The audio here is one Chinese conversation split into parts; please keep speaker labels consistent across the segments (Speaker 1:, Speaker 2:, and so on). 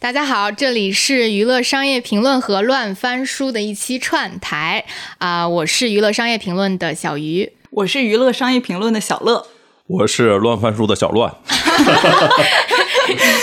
Speaker 1: 大家好，这里是娱乐商业评论和乱翻书的一期串台啊、我是娱乐商业评论的小鱼。
Speaker 2: 我是娱乐商业评论的小乐，
Speaker 3: 我是乱翻书的小乱，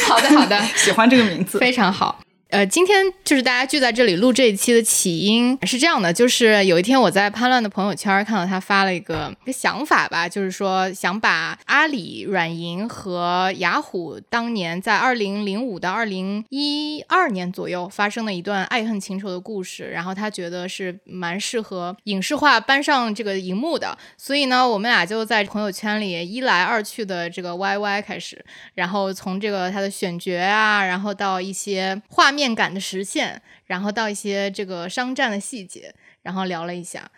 Speaker 1: 好的，好的，
Speaker 2: 喜欢这个名字。
Speaker 1: 非常好。呃，今天就是大家聚在这里录这一期的起因是这样的，就是有一天我在潘乱的朋友圈看到他发了一个一个想法吧，就是说想把阿里、软银和雅虎当年在二零零五到二零一二年左右发生的一段爱恨情仇的故事，然后他觉得是蛮适合影视化搬上这个荧幕的，所以呢，我们俩就在朋友圈里一来二去的这个 YY 开始，然后从这个他的选角啊，然后到一些画面面感的实现，然后到一些这个商战的细节，然后聊了一下。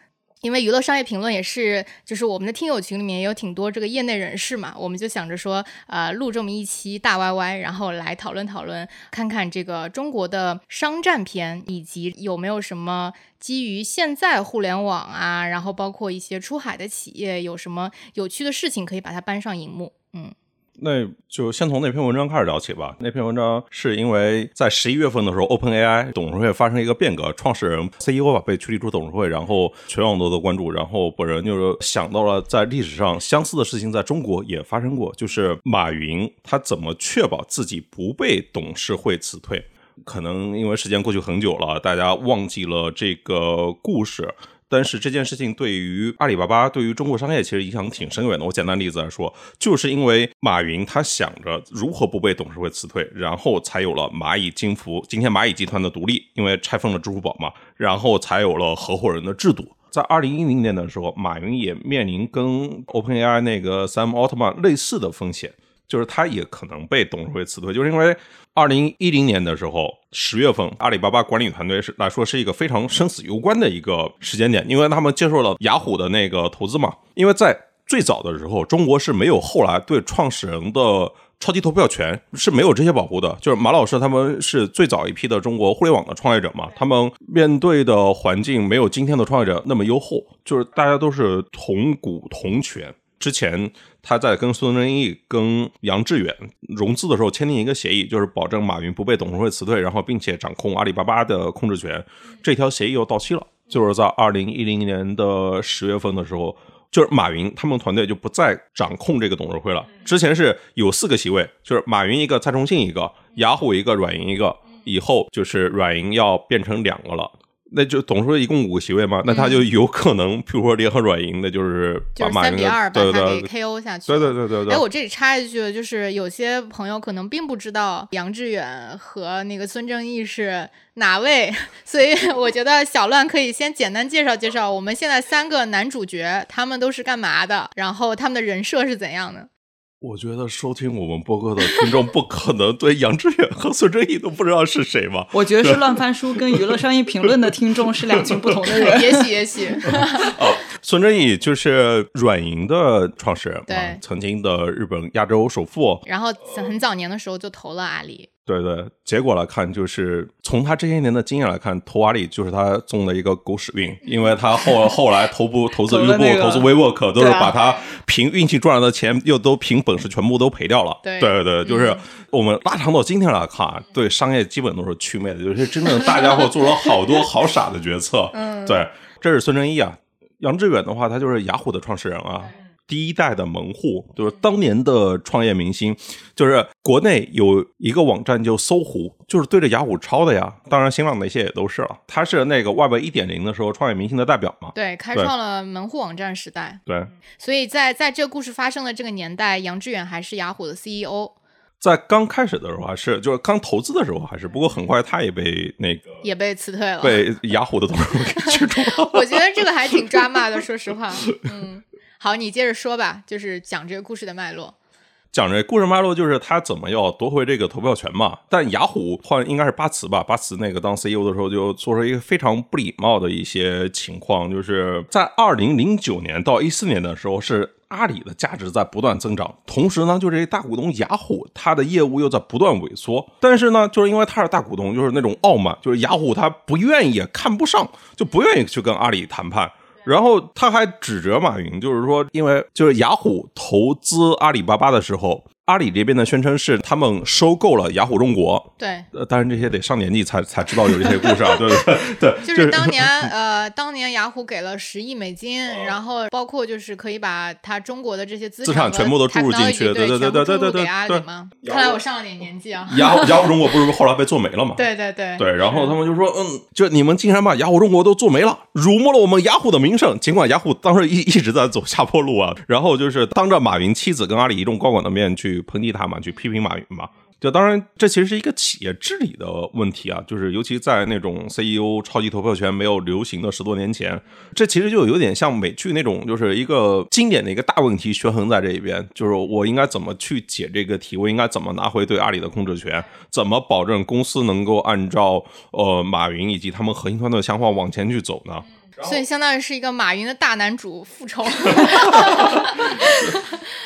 Speaker 1: 因为娱乐商业评论也是，就是我们的听友群里面有挺多这个业内人士嘛，我们就想着说，呃，录这么一期大 YY，然后来讨论讨论，看看这个中国的商战片，以及有没有什么基于现在互联网啊，然后包括一些出海的企业，有什么有趣的事情可以把它搬上荧幕。嗯，
Speaker 3: 那就先从那篇文章开始聊起吧。那篇文章是因为在十一月份的时候，OpenAI 董事会发生一个变革，创始人 CEO 吧被驱离出董事会，然后全网都在关注。然后本人就是想到了，在历史上相似的事情在中国也发生过，就是马云他怎么确保自己不被董事会辞退。可能因为时间过去很久了，大家忘记了这个故事。但是这件事情对于阿里巴巴、对于中国商业其实影响挺深远的。我简单例子来说，就是因为马云他想着如何不被董事会辞退，然后才有了蚂蚁金服，今天蚂蚁集团的独立，因为拆分了支付宝嘛，然后才有了合伙人的制度。在二零一零年的时候，马云也面临跟 OpenAI 那个 Sam Altman 类似的风险。就是他也可能被董事会辞退，就是因为二零一零年的时候十月份，阿里巴巴管理团队是来说是一个非常生死攸关的一个时间点，因为他们接受了雅虎的那个投资嘛。因为在最早的时候，中国是没有后来对创始人的超级投票权是没有这些保护的。就是马老师他们是最早一批的中国互联网的创业者嘛，他们面对的环境没有今天的创业者那么优厚，就是大家都是同股同权。之前他在跟孙正义、跟杨致远融资的时候签订一个协议，就是保证马云不被董事会辞退，然后并且掌控阿里巴巴的控制权。这条协议又到期了，就是在二零一零年的十月份的时候，就是马云他们团队就不再掌控这个董事会了。之前是有四个席位，就是马云一个，蔡崇信一个，雅虎一个，软银一个。以后就是软银要变成两个了。那就总说一共五个席位嘛，那他就有可能，譬如说联合软银，的就是
Speaker 1: 三比二把
Speaker 3: 对
Speaker 1: 它给
Speaker 3: 对
Speaker 1: KO 下去。
Speaker 3: 对对对对对。
Speaker 1: 哎，我这里插一句，就是有些朋友可能并不知道杨致远和那个孙正义是哪位，所以我觉得小乱可以先简单介绍介绍我们现在三个男主角，他们都是干嘛的，然后他们的人设是怎样的。
Speaker 3: 我觉得收听我们播客的听众不可能对杨致远和孙正义都不知道是谁吧？
Speaker 2: 我觉得是乱翻书跟娱乐商业评论的听众是两群不同的人。
Speaker 1: 也 许也许，
Speaker 3: 哦，孙正义就是软银的创始人
Speaker 1: 对，
Speaker 3: 曾经的日本亚洲首富。
Speaker 1: 然后很早年的时候就投了阿里，
Speaker 3: 对对，结果来看，就是从他这些年的经验来看，投阿里就是他中的一个狗屎运，因为他后 后来投不投资优步、
Speaker 2: 投了那个
Speaker 3: 投资 WeWork，都是把他凭运气赚来的钱，又都凭本事全部都赔掉了。
Speaker 1: 对
Speaker 3: 对对，就是我们拉长到今天来看啊，对商业基本都是祛魅的，有些真正大家伙做了好多 好傻的决策。
Speaker 1: 嗯，
Speaker 3: 对，这是孙正义啊。杨致远的话，他就是雅虎的创始人啊，第一代的门户，就是当年的创业明星。就是国内有一个网站叫搜狐，就是对着雅虎抄的呀。当然，新浪那些也都是了。他是那个 Web 一点零的时候创业明星的代表嘛。
Speaker 1: 对，开创了门户网站时代。
Speaker 3: 对，
Speaker 1: 所以在在这个故事发生的这个年代，杨致远还是雅虎的 E CEO，
Speaker 3: 在刚开始的时候还是，就是刚投资的时候还是，不过很快他也被那个
Speaker 1: 也被辞退了。
Speaker 3: 被雅虎的董事会给驱逐了。
Speaker 1: 我觉得这个还挺抓马的，说实话。嗯，好，你接着说吧，就是讲这个故事的脉络。
Speaker 3: 讲这故事脉络，就是他怎么要夺回这个投票权嘛。但雅虎换应该是巴茨吧，巴茨那个当 CEO 的时候就做出一个非常不礼貌的一些情况，就是在二零零九年到一四年的时候，是阿里的价值在不断增长，同时呢，就这些大股东雅虎它的业务又在不断萎缩。但是呢，就是因为他是大股东，就是那种傲慢，就是雅虎他不愿意看不上，就不愿意去跟阿里谈判。然后他还指责马云，就是说，因为就是雅虎投资阿里巴巴的时候，阿里这边的宣称是他们收购了雅虎中国，
Speaker 1: 对，
Speaker 3: 呃，当然这些得上年纪才才知道有这些故事啊，对对对 对，
Speaker 1: 就是当年 呃，当年雅虎给了十亿美金，然后包括就是可以把它中国的这些资
Speaker 3: 资产全部都注入进去，
Speaker 1: 对
Speaker 3: 对对对对对对，
Speaker 1: 给阿里吗？看来我上了点年纪啊。
Speaker 3: 雅虎雅虎中国不是后来被做没了吗？
Speaker 1: 对对对
Speaker 3: 对，然后他们就说，嗯，就你们竟然把雅虎中国都做没了，辱没了我们雅虎的名声。尽管雅虎当时一一直在走下坡路啊，然后就是当着马云妻子跟阿里一众高管的面去抨击他嘛，去批评马云嘛。就当然，这其实是一个企业治理的问题啊，就是尤其在那种 CEO 超级投票权没有流行的十多年前，这其实就有点像美剧那种，就是一个经典的一个大问题悬衡在这一边，就是我应该怎么去解这个题，我应该怎么拿回对阿里的控制权，怎么保证公司能够按照呃马云以及他们核心团队的想法往前去走呢？
Speaker 1: 所以相当于是一个马云的大男主复仇。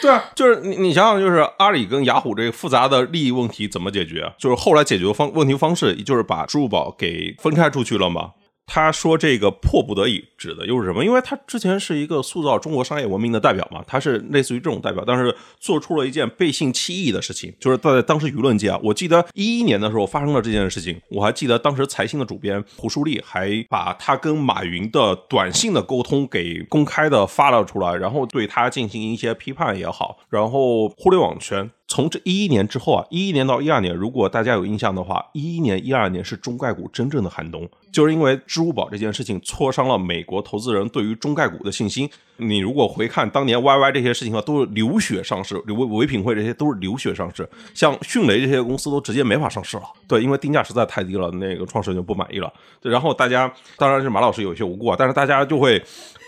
Speaker 3: 对啊，就是你你想想，就是阿里跟雅虎这个复杂的利益问题怎么解决？就是后来解决方问题方式，就是把支付宝给分开出去了嘛。他说这个迫不得已指的又是什么？因为他之前是一个塑造中国商业文明的代表嘛，他是类似于这种代表，但是做出了一件背信弃义的事情，就是在当时舆论界啊，我记得 一一年的时候发生了这件事情，我还记得当时财新的主编胡舒立还把他跟马云的短信的沟通给公开的发了出来，然后对他进行一些批判也好，然后互联网圈。从这一一年之后啊，一一年到一二年，如果大家有印象的话，一一年、一二年是中概股真正的寒冬，就是因为支付宝这件事情挫伤了美国投资人对于中概股的信心。你如果回看当年 YY 这些事情啊，都是流血上市，唯唯品会这些都是流血上市，像迅雷这些公司都直接没法上市了。对，因为定价实在太低了，那个创始人就不满意了。然后大家当然是马老师有些无辜啊，但是大家就会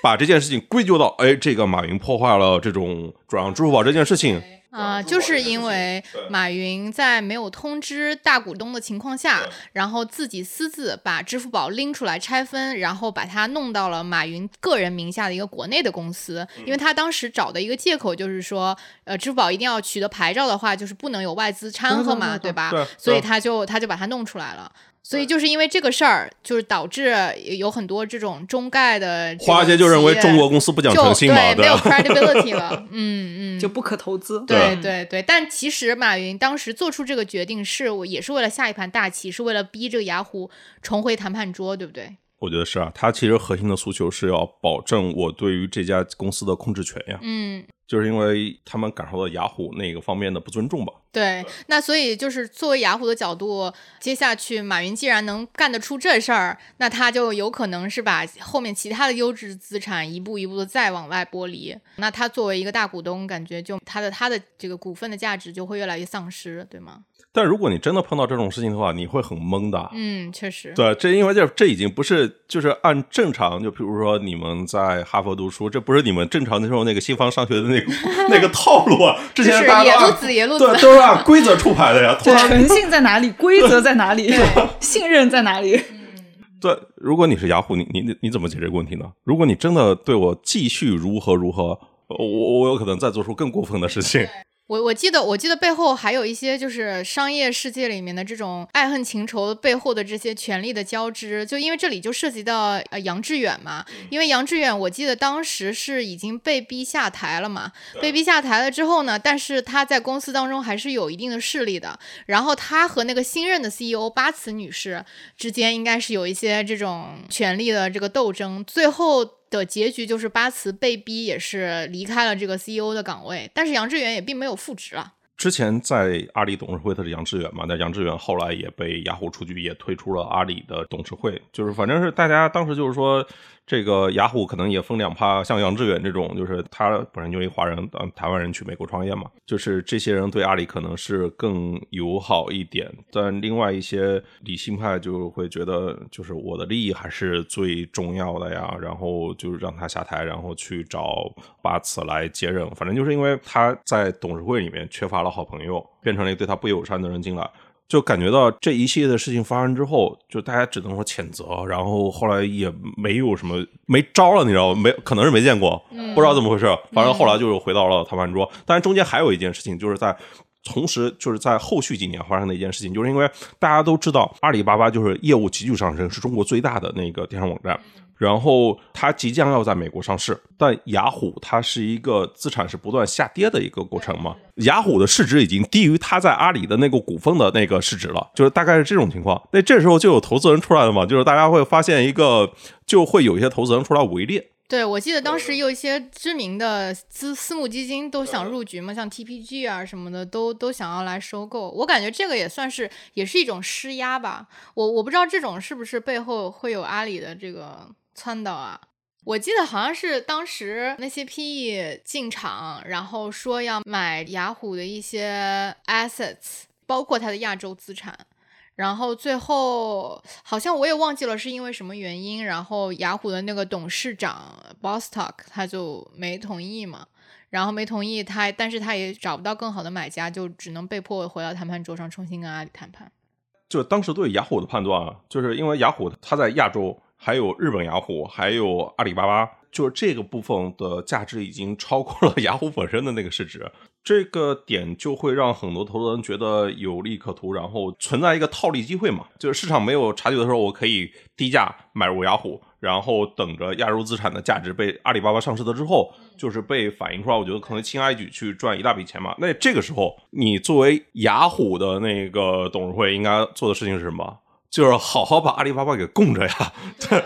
Speaker 3: 把这件事情归咎到，哎，这个马云破坏了这种转让支付宝这件事情。
Speaker 1: 啊，就是因为马云在没有通知大股东的情况下，然后自己私自把支付宝拎出来拆分，然后把它弄到了马云个人名下的一个国内的公司。因为他当时找的一个借口就是说，呃，支付宝一定要取得牌照的话，就是不能有外资掺和嘛，对吧？所以他就他就把它弄出来了。所以就是因为这个事儿，就是导致有很多这种中概的
Speaker 3: 华尔街就认为中国公司不讲诚信嘛，
Speaker 1: 对，没有 credibility 了，嗯嗯，
Speaker 2: 就不可投资。
Speaker 1: 对对对，但其实马云当时做出这个决定是，也是为了下一盘大棋，是为了逼这个雅虎重回谈判桌，对不对？
Speaker 3: 我觉得是啊，他其实核心的诉求是要保证我对于这家公司的控制权呀。
Speaker 1: 嗯。
Speaker 3: 就是因为他们感受到雅虎那个方面的不尊重吧？
Speaker 1: 对，那所以就是作为雅虎的角度，接下去马云既然能干得出这事儿，那他就有可能是把后面其他的优质资产一步一步的再往外剥离。那他作为一个大股东，感觉就他的它的这个股份的价值就会越来越丧失，对吗？
Speaker 3: 但如果你真的碰到这种事情的话，你会很懵的。
Speaker 1: 嗯，确实。
Speaker 3: 对，这因为这这已经不是就是按正常，就比如说你们在哈佛读书，这不是你们正常的时候那个西方上学的那个 那个套路啊。之前大
Speaker 1: 家都野路子，
Speaker 3: 对，都是按规则出牌的呀。
Speaker 2: 诚信在哪里？规则在哪里？信任在哪里？
Speaker 3: 对，如果你是雅虎，你你你怎么解决这个问题呢？如果你真的对我继续如何如何，我我有可能再做出更过分的事情。
Speaker 1: 我我记得我记得背后还有一些就是商业世界里面的这种爱恨情仇背后的这些权力的交织，就因为这里就涉及到呃杨致远嘛，因为杨致远我记得当时是已经被逼下台了嘛，被逼下台了之后呢，但是他在公司当中还是有一定的势力的，然后他和那个新任的 CEO 巴茨女士之间应该是有一些这种权力的这个斗争，最后。的结局就是巴茨被逼也是离开了这个 CEO 的岗位，但是杨致远也并没有复职啊。
Speaker 3: 之前在阿里董事会的是杨致远嘛，那杨致远后来也被雅虎出局，也退出了阿里的董事会，就是反正是大家当时就是说。这个雅虎可能也分两派，像杨致远这种，就是他本身就是一华人，嗯，台湾人去美国创业嘛，就是这些人对阿里可能是更友好一点。但另外一些理性派就会觉得，就是我的利益还是最重要的呀，然后就让他下台，然后去找巴茨来接任。反正就是因为他在董事会里面缺乏了好朋友，变成了一对他不友善的人进来。就感觉到这一系列的事情发生之后，就大家只能说谴责，然后后来也没有什么没招了，你知道吗？没可能是没见过，不知道怎么回事。反正后来就是回到了谈判桌。但是中间还有一件事情，就是在同时就是在后续几年发生的一件事情，就是因为大家都知道阿里巴巴就是业务急剧上升，是中国最大的那个电商网站。然后它即将要在美国上市，但雅虎它是一个资产是不断下跌的一个过程嘛？雅虎的市值已经低于它在阿里的那个股份的那个市值了，就是大概是这种情况。那这时候就有投资人出来了嘛？就是大家会发现一个，就会有一些投资人出来围猎。
Speaker 1: 对，我记得当时有一些知名的私私募基金都想入局嘛，像 TPG 啊什么的，都都想要来收购。我感觉这个也算是也是一种施压吧。我我不知道这种是不是背后会有阿里的这个。撺导啊！我记得好像是当时那些 PE 进场，然后说要买雅虎的一些 assets，包括它的亚洲资产，然后最后好像我也忘记了是因为什么原因，然后雅虎的那个董事长 Bostock 他就没同意嘛，然后没同意他，但是他也找不到更好的买家，就只能被迫回到谈判桌上重新跟阿里谈判。
Speaker 3: 就当时对雅虎的判断啊，就是因为雅虎它在亚洲。还有日本雅虎，还有阿里巴巴，就是这个部分的价值已经超过了 雅虎本身的那个市值，这个点就会让很多投资人觉得有利可图，然后存在一个套利机会嘛，就是市场没有察觉的时候，我可以低价买入雅虎，然后等着亚洲资产的价值被阿里巴巴上市了之后，就是被反映出来，我觉得可能轻而易举去赚一大笔钱嘛。那这个时候，你作为雅虎的那个董事会应该做的事情是什么？就是好好把阿里巴巴给供着呀，对，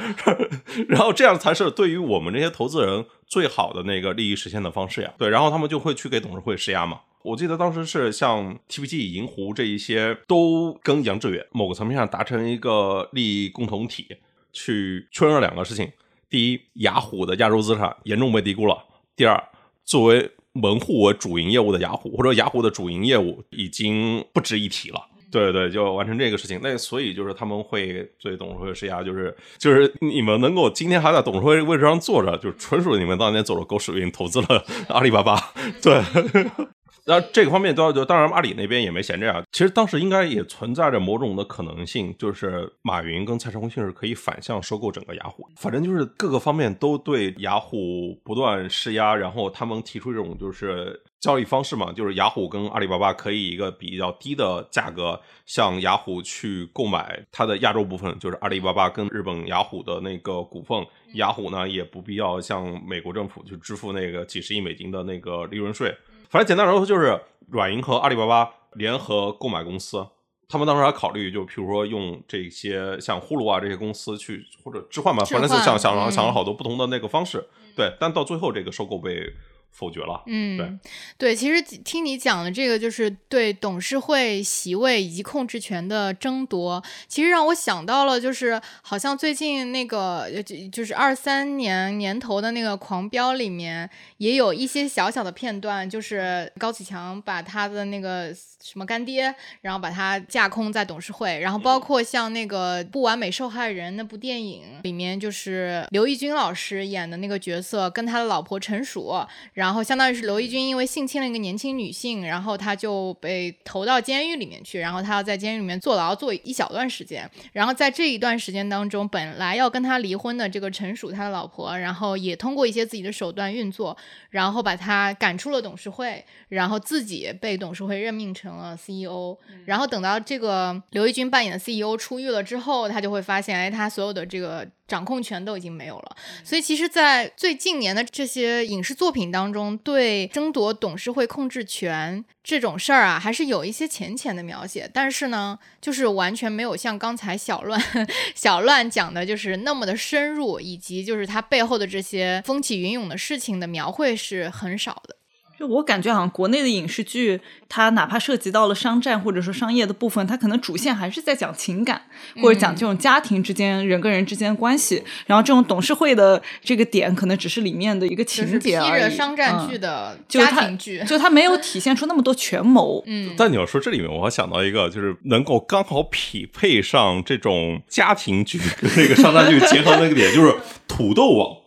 Speaker 3: 然后这样才是对于我们这些投资人最好的那个利益实现的方式呀。对，然后他们就会去给董事会施压嘛。我记得当时是像 TPG、银湖这一些都跟杨致远某个层面上达成一个利益共同体，去确认了两个事情：第一，雅虎的亚洲资产严重被低估了；第二，作为门户为主营业务的雅虎，或者雅虎的主营业务已经不值一提了。对对，就完成这个事情。那所以就是他们会对董事会施压，就是就是你们能够今天还在董事会位置上坐着，就纯属你们当年走了狗屎运，投资了阿里巴巴。对。那这个方面都要就，当然阿里那边也没闲着啊。其实当时应该也存在着某种的可能性，就是马云跟蔡崇信是可以反向收购整个雅虎。反正就是各个方面都对雅虎不断施压，然后他们提出这种就是交易方式嘛，就是雅虎跟阿里巴巴可以一个比较低的价格向雅虎去购买它的亚洲部分，就是阿里巴巴跟日本雅虎的那个股份。雅虎呢也不必要向美国政府去支付那个几十亿美金的那个利润税。反正简单来说，就是软银和阿里巴巴联合购买公司。他们当时还考虑，就譬如说用这些像呼噜啊这些公司去或者置换吧，反正就想想了想了好多不同的那个方式。对，但到最后这个收购被。否决了。
Speaker 1: 嗯，
Speaker 3: 对
Speaker 1: 对，其实听你讲的这个，就是对董事会席位以及控制权的争夺，其实让我想到了，就是好像最近那个就就是二三年年头的那个《狂飙》里面，也有一些小小的片段，就是高启强把他的那个什么干爹，然后把他架空在董事会，然后包括像那个《不完美受害人》那部电影里面，就是刘奕君老师演的那个角色，跟他的老婆陈数。然后相当于是刘奕君因为性侵了一个年轻女性，然后他就被投到监狱里面去，然后他要在监狱里面坐牢坐一小段时间。然后在这一段时间当中，本来要跟他离婚的这个陈数他的老婆，然后也通过一些自己的手段运作，然后把他赶出了董事会，然后自己被董事会任命成了 CEO。然后等到这个刘奕君扮演的 CEO 出狱了之后，他就会发现，哎，他所有的这个。掌控权都已经没有了，所以其实，在最近年的这些影视作品当中，对争夺董事会控制权这种事儿啊，还是有一些浅浅的描写，但是呢，就是完全没有像刚才小乱 小乱讲的，就是那么的深入，以及就是它背后的这些风起云涌的事情的描绘是很少的。
Speaker 2: 就我感觉，好像国内的影视剧，它哪怕涉及到了商战或者说商业的部分，它可能主线还是在讲情感，或者讲这种家庭之间人跟人之间的关系。然后这种董事会的这个点，可能只是里面的一个情节而
Speaker 1: 已。商战剧的家庭剧，
Speaker 2: 就它没有体现出那么多权谋。
Speaker 1: 嗯。
Speaker 3: 但你要说这里面，我还想到一个，就是能够刚好匹配上这种家庭剧跟那个商战剧结合那个点，就是土豆网。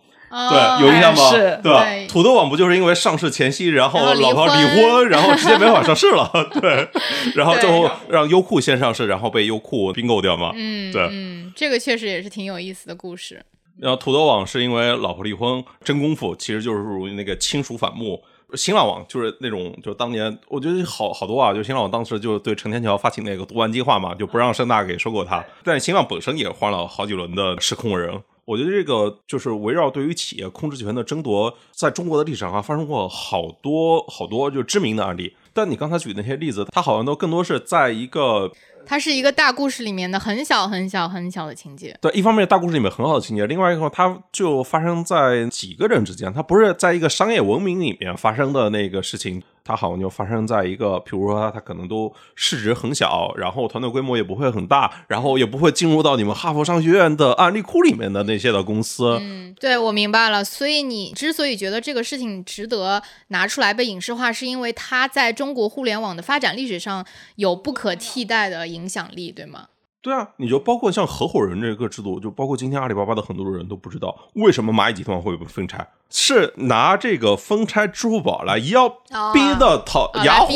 Speaker 3: 对，有印象吗？对吧？土豆网不就是因为上市前夕，然后老婆离婚，然后直接没法上市了？对，然后最后让优酷先上市，然后被优酷并购掉嘛？
Speaker 1: 嗯，
Speaker 3: 对，
Speaker 1: 嗯，这个确实也是挺有意思的故事。
Speaker 3: 然后土豆网是因为老婆离婚，真功夫其实就是属于那个亲属反目。新浪网就是那种，就当年我觉得好好多啊，就新浪网当时就对陈天桥发起那个毒丸计划嘛，就不让盛大给收购它。但新浪本身也换了好几轮的实控人。我觉得这个就是围绕对于企业控制权的争夺，在中国的历史上发生过好多好多就知名的案例。但你刚才举的那些例子，它好像都更多是在一个。
Speaker 1: 它是一个大故事里面的很小很小很小的情节。
Speaker 3: 对，一方面大故事里面很好的情节，另外一个它就发生在几个人之间，它不是在一个商业文明里面发生的那个事情。它好像就发生在一个，比如说它可能都市值很小，然后团队规模也不会很大，然后也不会进入到你们哈佛商学院的案例库里面的那些的公司。
Speaker 1: 嗯，对，我明白了。所以你之所以觉得这个事情值得拿出来被影视化，是因为它在中国互联网的发展历史上有不可替代的影响力，对吗？
Speaker 3: 对啊，你就包括像合伙人这个制度，就包括今天阿里巴巴的很多人都不知道，为什么蚂蚁集团会被分拆，是拿这个分拆支付宝来要逼的讨雅虎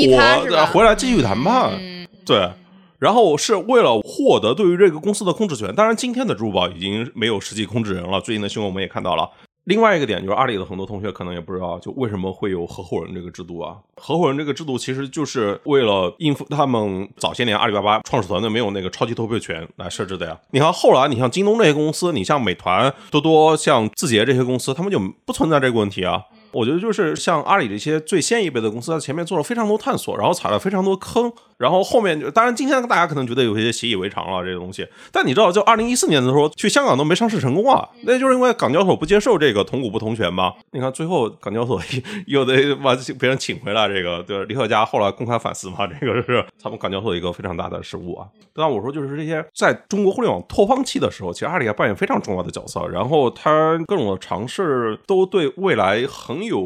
Speaker 3: 回来继续谈判，对，然后是为了获得对于这个公司的控制权。当然，今天的支付宝已经没有实际控制人了，最近的新闻我们也看到了。另外一个点就是，阿里的很多同学可能也不知道，就为什么会有合伙人这个制度啊？合伙人这个制度其实就是为了应付他们早些年阿里巴巴创始团队没有那个超级投票权来设置的呀。你看后来，你像京东这些公司，你像美团、多多、像字节这些公司，他们就不存在这个问题啊。我觉得就是像阿里这些最先一辈的公司，在前面做了非常多探索，然后踩了非常多坑，然后后面就当然今天大家可能觉得有些习以为常了这个东西，但你知道，就二零一四年的时候去香港都没上市成功啊，那就是因为港交所不接受这个同股不同权嘛。你看最后港交所又得把别人请回来，这个对李克强后来公开反思嘛，这个是他们港交所一个非常大的失误啊。但我说就是这些在中国互联网拓荒期的时候，其实阿里还扮演非常重要的角色，然后它各种的尝试都对未来很。有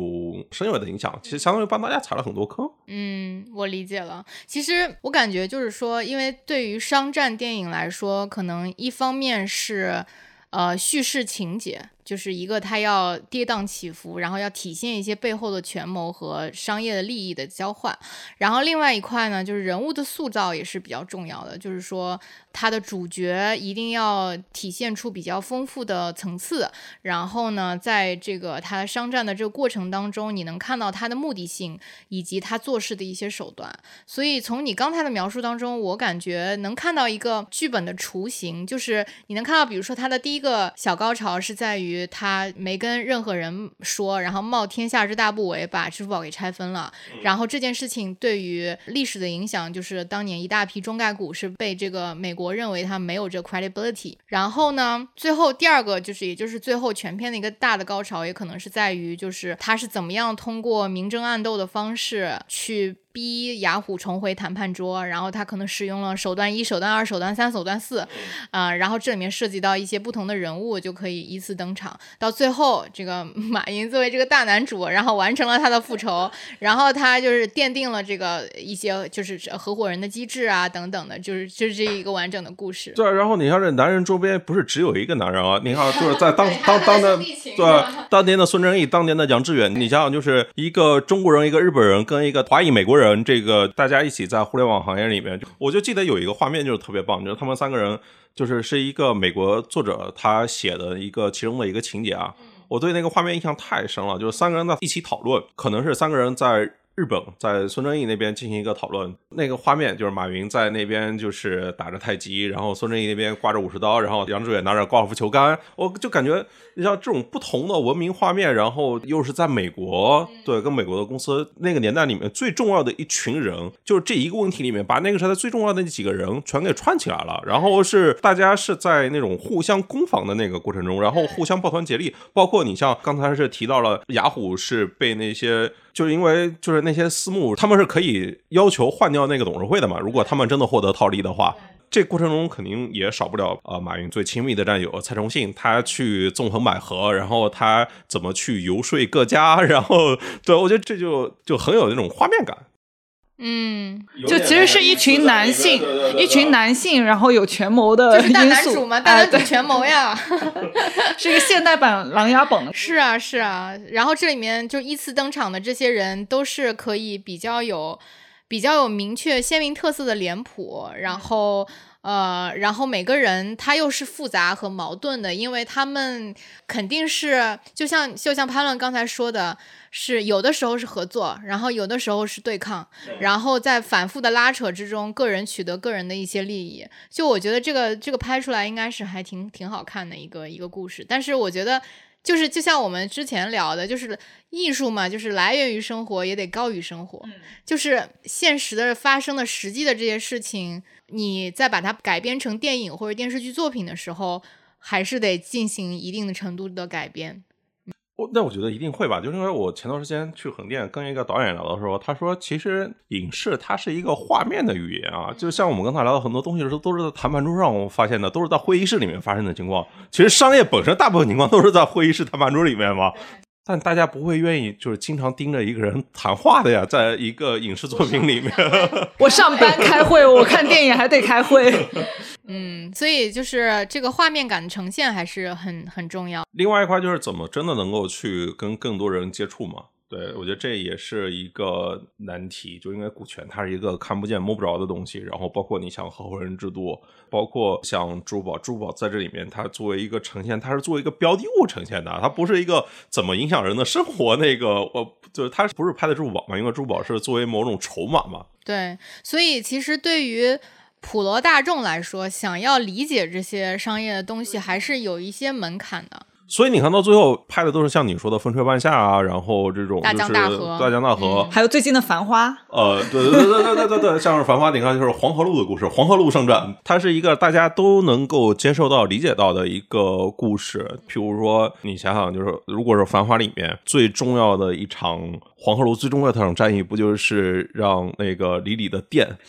Speaker 3: 深远的影响，其实相当于帮大家踩了很多坑。
Speaker 1: 嗯，我理解了。其实我感觉就是说，因为对于商战电影来说，可能一方面是呃叙事情节。就是一个它要跌宕起伏，然后要体现一些背后的权谋和商业的利益的交换。然后另外一块呢，就是人物的塑造也是比较重要的。就是说，它的主角一定要体现出比较丰富的层次。然后呢，在这个他商战的这个过程当中，你能看到他的目的性以及他做事的一些手段。所以从你刚才的描述当中，我感觉能看到一个剧本的雏形，就是你能看到，比如说他的第一个小高潮是在于。他没跟任何人说，然后冒天下之大不韪把支付宝给拆分了。然后这件事情对于历史的影响，就是当年一大批中概股是被这个美国认为它没有这 credibility。然后呢，最后第二个就是，也就是最后全片的一个大的高潮，也可能是在于，就是他是怎么样通过明争暗斗的方式去。逼雅虎重回谈判桌，然后他可能使用了手段一、手段二、手段三、手段四，啊，然后这里面涉及到一些不同的人物，就可以依次登场。到最后，这个马云作为这个大男主，然后完成了他的复仇，然后他就是奠定了这个一些就是合伙人的机制啊等等的，就是就是这一个完整的故事。
Speaker 3: 对，然后你看这男人周边不是只有一个男人啊，你看就是在当 当当的对当年的孙正义，当年的杨致远，你想想就是一个中国人，一个日本人，跟一个华裔美国人。人这个大家一起在互联网行业里面，我就记得有一个画面就是特别棒，就是他们三个人就是是一个美国作者他写的一个其中的一个情节啊，我对那个画面印象太深了，就是三个人在一起讨论，可能是三个人在。日本在孙正义那边进行一个讨论，那个画面就是马云在那边就是打着太极，然后孙正义那边挂着武士刀，然后杨致远拿着高尔夫球杆，我就感觉你像这种不同的文明画面，然后又是在美国，对，跟美国的公司那个年代里面最重要的一群人，就是这一个问题里面把那个时代最重要的那几个人全给串起来了，然后是大家是在那种互相攻防的那个过程中，然后互相抱团结力，包括你像刚才是提到了雅虎是被那些。就是因为就是那些私募，他们是可以要求换掉那个董事会的嘛。如果他们真的获得套利的话，这过程中肯定也少不了呃马云最亲密的战友蔡崇信，他去纵横捭阖，然后他怎么去游说各家，然后对我觉得这就就很有那种画面感。
Speaker 1: 嗯，
Speaker 2: 就其实是一群男性，一群男性，然后有权谋的就是
Speaker 1: 大男主嘛，大男主权谋呀，
Speaker 2: 是一个现代版《琅琊榜》。
Speaker 1: 是啊，是啊，然后这里面就依次登场的这些人，都是可以比较有、比较有明确鲜明特色的脸谱，然后。呃，然后每个人他又是复杂和矛盾的，因为他们肯定是就像就像潘乱刚才说的，是有的时候是合作，然后有的时候是对抗，然后在反复的拉扯之中，个人取得个人的一些利益。就我觉得这个这个拍出来应该是还挺挺好看的一个一个故事，但是我觉得。就是就像我们之前聊的，就是艺术嘛，就是来源于生活，也得高于生活。就是现实的发生的实际的这些事情，你再把它改编成电影或者电视剧作品的时候，还是得进行一定的程度的改编。
Speaker 3: 那我觉得一定会吧，就是因为我前段时间去横店跟一个导演聊的时候，他说其实影视它是一个画面的语言啊，就像我们刚才聊的很多东西的时候，都是在谈判桌上我发现的，都是在会议室里面发生的情况。其实商业本身大部分情况都是在会议室谈判桌里面嘛，但大家不会愿意就是经常盯着一个人谈话的呀，在一个影视作品里面。
Speaker 2: 我上班开会，我看电影还得开会。
Speaker 1: 嗯，所以就是这个画面感的呈现还是很很重要。
Speaker 3: 另外一块就是怎么真的能够去跟更多人接触嘛？对我觉得这也是一个难题，就因为股权它是一个看不见摸不着的东西，然后包括你像合伙人制度，包括像珠宝，珠宝在这里面它作为一个呈现，它是作为一个标的物呈现的，它不是一个怎么影响人的生活那个，我就是它不是拍的珠宝嘛？因为珠宝是作为某种筹码嘛。
Speaker 1: 对，所以其实对于。普罗大众来说，想要理解这些商业的东西，还是有一些门槛的。
Speaker 3: 所以你看到最后拍的都是像你说的《风吹半夏》啊，然后这种
Speaker 1: 大江大河，
Speaker 3: 大江大河，
Speaker 2: 还有最近的《繁花》。
Speaker 3: 呃，对对对对对对对，像是《繁花》，你看就是黄河路的故事，《黄河路上战》，它是一个大家都能够接受到、理解到的一个故事。譬如说，你想想，就是如果是《繁花》里面最重要的一场黄河路最重要的那场战役，不就是让那个李李的店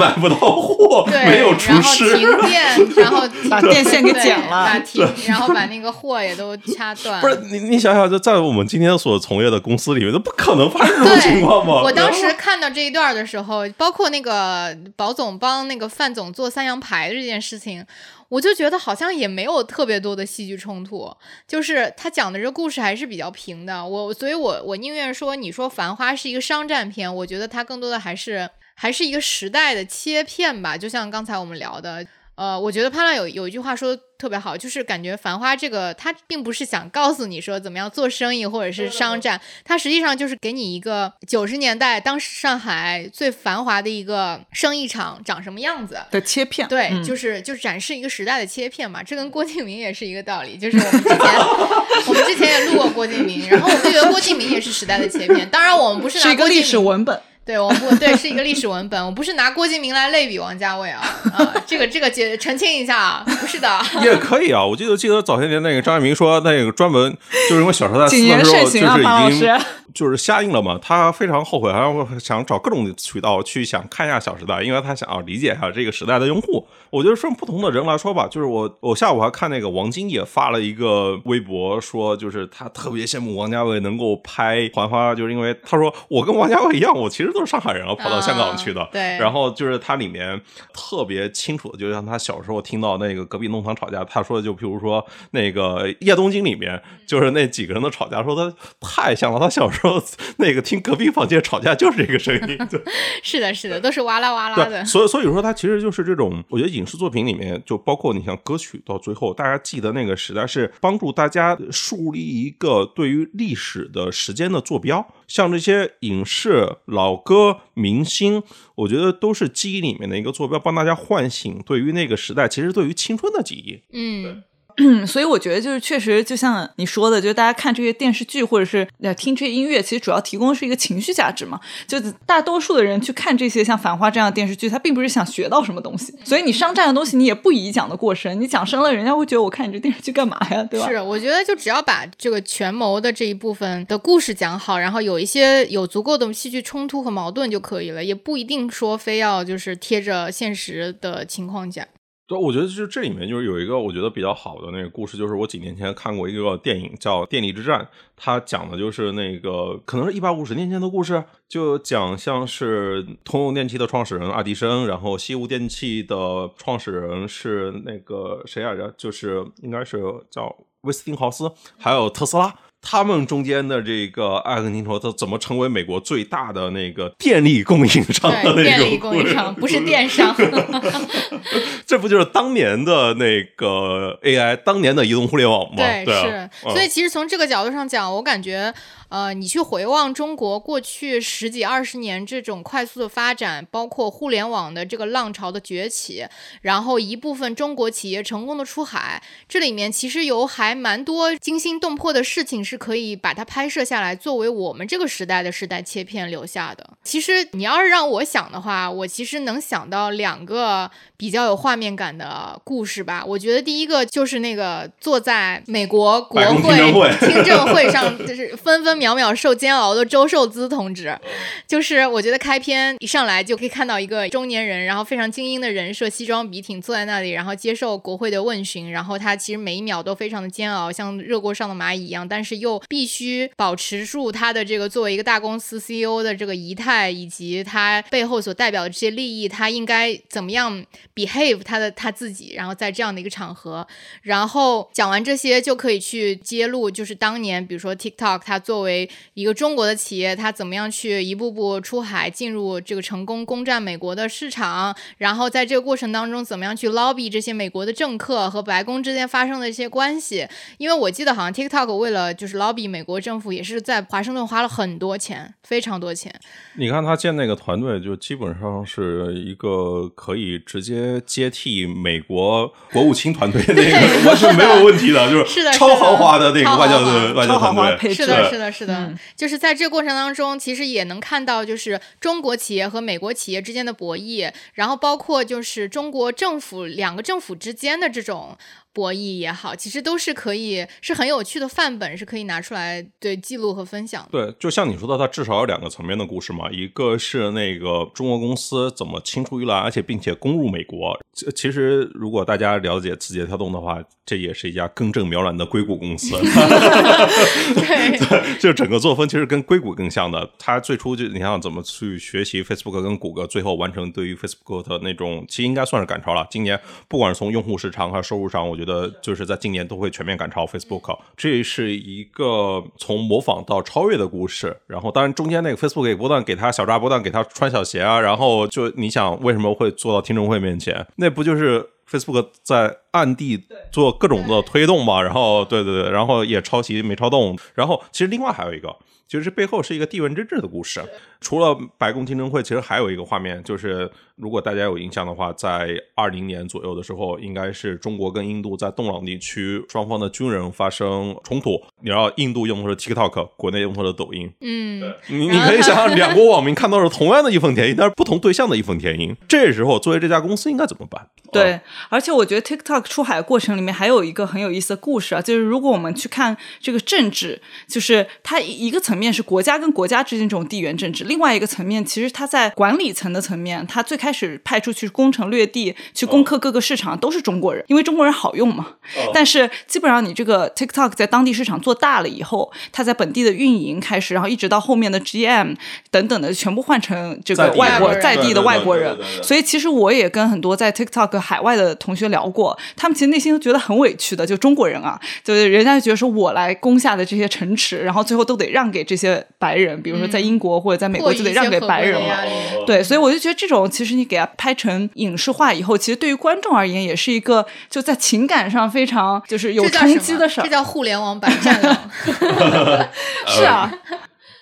Speaker 3: 买不到货，没有厨师，
Speaker 1: 停电，然后
Speaker 2: 把电线给剪了，
Speaker 1: 停，然后把那个货也。都掐 断。
Speaker 3: 不是你，你想想，就在我们今天所从业的公司里面，都不可能发生这种情况吗？
Speaker 1: 我当时看到这一段的时候，包括那个保总帮那个范总做三羊牌的这件事情。我就觉得好像也没有特别多的戏剧冲突，就是他讲的这个故事还是比较平的。我所以，我我宁愿说，你说《繁花》是一个商战片，我觉得它更多的还是还是一个时代的切片吧。就像刚才我们聊的。呃，我觉得潘乱有有一句话说的特别好，就是感觉《繁花》这个它并不是想告诉你说怎么样做生意或者是商战，它实际上就是给你一个九十年代当时上海最繁华的一个生意场长什么样子
Speaker 2: 的切片。
Speaker 1: 对，就是就是展示一个时代的切片嘛。这跟郭敬明也是一个道理，就是我们之前 我们之前也录过郭敬明，然后我们觉得郭敬明也是时代的切片。当然，我们不是拿
Speaker 2: 郭敬明历史文本。
Speaker 1: 对，我不对，是一个历史文本。我不是拿郭敬明来类比王家卫啊啊，这个这个解澄清一下啊，不是的。
Speaker 3: 也可以啊，我记得记得早些年那个张爱民说那个专门就是因为《小时代》四的时候就是已经。就是下映了嘛，他非常后悔，然后想找各种渠道去想看一下《小时代》，因为他想要理解一下这个时代的用户。我觉得分不同的人来说吧，就是我我下午还看那个王晶也发了一个微博，说就是他特别羡慕王家卫能够拍《还花》，就是因为他说我跟王家卫一样，我其实都是上海人，跑到香港去的。
Speaker 1: 对。
Speaker 3: 然后就是他里面特别清楚的，就像他小时候听到那个隔壁弄堂吵架，他说就譬如说那个《叶东京》里面，就是那几个人的吵架，说他太像了，他小时候。说那个听隔壁房间吵架就是这个声音，
Speaker 1: 是的，是的，都是哇啦哇啦的。
Speaker 3: 所以，所以说它其实就是这种，我觉得影视作品里面就包括你像歌曲，到最后大家记得那个时代，是帮助大家树立一个对于历史的时间的坐标。像这些影视老歌明星，我觉得都是记忆里面的一个坐标，帮大家唤醒对于那个时代，其实对于青春的记忆。
Speaker 1: 嗯。
Speaker 2: 所以我觉得就是确实，就像你说的，就是大家看这些电视剧或者是听这些音乐，其实主要提供的是一个情绪价值嘛。就大多数的人去看这些像《繁花》这样的电视剧，他并不是想学到什么东西。所以你商战的东西，你也不宜讲的过深。你讲深了，人家会觉得我看你这电视剧干嘛呀？对吧？
Speaker 1: 是，我觉得就只要把这个权谋的这一部分的故事讲好，然后有一些有足够的戏剧冲突和矛盾就可以了，也不一定说非要就是贴着现实的情况讲。
Speaker 3: 对，我觉得就是这里面就是有一个我觉得比较好的那个故事，就是我几年前看过一个电影叫《电力之战》，它讲的就是那个可能是一百五十年前的故事，就讲像是通用电气的创始人爱迪生，然后西屋电器的创始人是那个谁来着？就是应该是叫威斯汀豪斯，还有特斯拉。他们中间的这个阿根廷说，他怎么成为美国最大的那个电力供应商的那
Speaker 1: 对，
Speaker 3: 种
Speaker 1: 电力供应商不是电商。
Speaker 3: 这不就是当年的那个 AI，当年的移动互联网吗？
Speaker 1: 对，
Speaker 3: 对啊
Speaker 1: 是，
Speaker 3: 嗯
Speaker 1: 所以其实从这个角度上讲，我感觉，呃，你去回望中国过去十几二十年这种快速的发展，包括互联网的这个浪潮的崛起，然后一部分中国企业成功的出海，这里面其实有还蛮多惊心动魄的事情是可以把它拍摄下来，作为我们这个时代的时代切片留下的。其实你要是让我想的话，我其实能想到两个比较有画面感的故事吧。我觉得第一个就是那个坐在美国国会
Speaker 3: 听证会
Speaker 1: 上，就是分分秒秒受煎熬的周受资同志。就是我觉得开篇一上来就可以看到一个中年人，然后非常精英的人设，西装笔挺坐在那里，然后接受国会的问询，然后他其实每一秒都非常的煎熬，像热锅上的蚂蚁一样，但是又必须保持住他的这个作为一个大公司 CEO 的这个仪态，以及他背后所代表的这些利益，他应该怎么样 behave 他的他自己，然后在这样的一个场合，然后讲完这些就可以去揭露，就是当年比如说 TikTok，它作为一个中国的企业，它怎么样去一步步出海，进入这个成功攻占美国的市场，然后在这个过程当中怎么样去 lobby 这些美国的政客和白宫之间发生的一些关系。因为我记得好像 TikTok 为了就是 lobby 美国政府，也是在华盛顿花了很多钱，非常多钱。
Speaker 3: 你看他建那个团队，就基本上是一个可以直接接替美国国务卿团队那个，我是没有问题的，就是超豪华的那个外交的外交团队。
Speaker 1: 是的，是的，是的，
Speaker 2: 嗯。
Speaker 1: 就是在这个过程当中，其实也能看到，就是中国企业和美国企业之间的博弈，然后包括就是中国政府两个政府之间的这种博弈也好，其实都是可以是很有趣的范本，是可以拿出来对记录和分享的。
Speaker 3: 对，就像你说的，它至少有两个层面的故事嘛，一个是那个中国公司怎么青出于蓝，而且并且攻入美国。这其实如果大家了解字节跳动的话，这也是一家根正苗蓝的硅谷公司。
Speaker 1: 对，
Speaker 3: 就整个作风其实跟硅谷更像的。它最初就你想怎么去学习 Facebook 跟谷歌，最后完成对于 Facebook 的那种，其实应该算是赶超了。今年不管是从用户时长还是收入上，我觉得就是在今年都会全面赶超 Facebook。这是一个从模仿到超越的故事。然后当然中间那个 Facebook 也不断给他小抓，不断给他穿小鞋啊。然后就你想为什么会做到听证会面前？那不就是？Facebook 在暗地做各种的推动嘛，然后对对对，然后也抄袭没抄动，然后其实另外还有一个，其实背后是一个地缘政治的故事。除了白宫听证会，其实还有一个画面，就是如果大家有印象的话，在二零年左右的时候，应该是中国跟印度在洞朗地区双方的军人发生冲突。你知道，印度用的是 TikTok，国内用的是抖音。
Speaker 1: 嗯，
Speaker 3: 你你可以想象，两国网民看到是同样的义愤填膺，但是不同对象的义愤填膺。这时候，作为这家公司应该怎么办？
Speaker 2: 对
Speaker 3: 啊，
Speaker 2: 而且我觉得 TikTok 出海过程里面还有一个很有意思的故事啊，就是如果我们去看这个政治，就是它一个层面是国家跟国家之间这种地缘政治，另外一个层面其实它在管理层的层面，它最开始派出去攻城略地，去攻克各个市场都是中国人，因为中国人好用嘛。但是基本上你这个 TikTok 在当地市场做大了以后，它在本地的运营开始，然后一直到后面的 GM 等等的，全部换成这个外国在地的外国人。所以其实我也跟很多在 TikTok 海外的同学聊过，他们其实内心都觉得很委屈的，就中国人啊，就是人家就觉得说我来攻下的这些城池，然后最后都得让给这些白人，比如说在英国或者在美国就得让给白人了。对，所以我就觉得这种其实你给它拍成影视化以后，其实对于观众而言也是一个就在情感上非常就是有冲击的事儿
Speaker 1: 这。叫互联网版战狼。
Speaker 2: 是啊，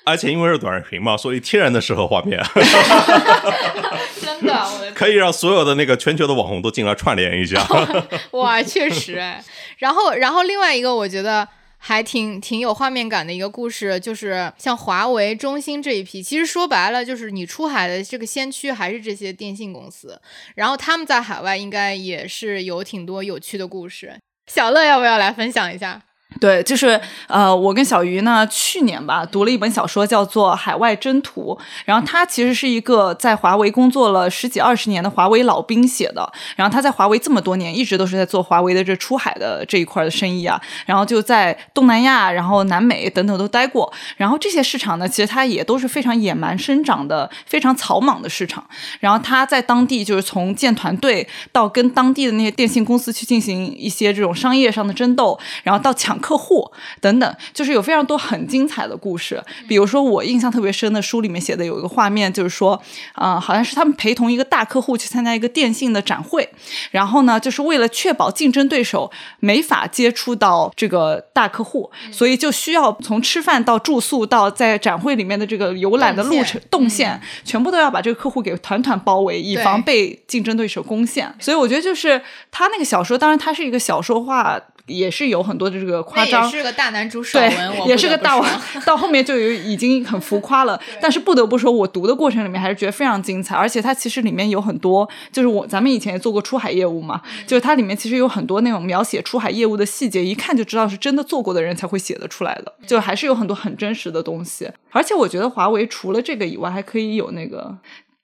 Speaker 3: 而且因为是短视频嘛，所以天然的适合画面，
Speaker 1: 真的，我的
Speaker 3: 可以让所有的那个全球的网红都进来串联一下。
Speaker 1: 哇，确实哎。然后，然后另外一个我觉得还挺挺有画面感的一个故事，就是像华为、中兴这一批，其实说白了就是你出海的这个先驱还是这些电信公司，然后他们在海外应该也是有挺多有趣的故事。小乐要不要来分享一下？
Speaker 2: 对，就是呃，我跟小鱼呢，去年吧读了一本小说，叫做《海外征途》，然后他其实是一个在华为工作了十几二十年的华为老兵写的，然后他在华为这么多年，一直都是在做华为的这出海的这一块的生意啊，然后就在东南亚、然后南美等等都待过，然后这些市场呢，其实他也都是非常野蛮生长的、非常草莽的市场，然后他在当地就是从建团队到跟当地的那些电信公司去进行一些这种商业上的争斗，然后到抢客户等等，就是有非常多很精彩的故事。比如说我印象特别深的书里面写的有一个画面，就是说，啊，好像是他们陪同一个大客户去参加一个电信的展会，然后呢，就是为了确保竞争对手没法接触到这个大客户，所以就需要从吃饭到住宿到在展会里面的这个游览的路程动线，全部都要把这个客户给团团包围，以防被竞争对手攻陷。所以我觉得就是他那个小说，当然它是一个小说化。也是有很多的这个夸张，
Speaker 1: 是个大男主爽文，
Speaker 2: 也是个大王，到后面就有已经很浮夸了。但是不得不说，我读的过程里面还是觉得非常精彩，而且它其实里面有很多，就是我咱们以前也做过出海业务嘛，就是它里面其实有很多那种描写出海业务的细节，一看就知道是真的做过的人才会写得出来的，就还是有很多很真实的东西。而且我觉得华为除了这个以外，还可以有那个。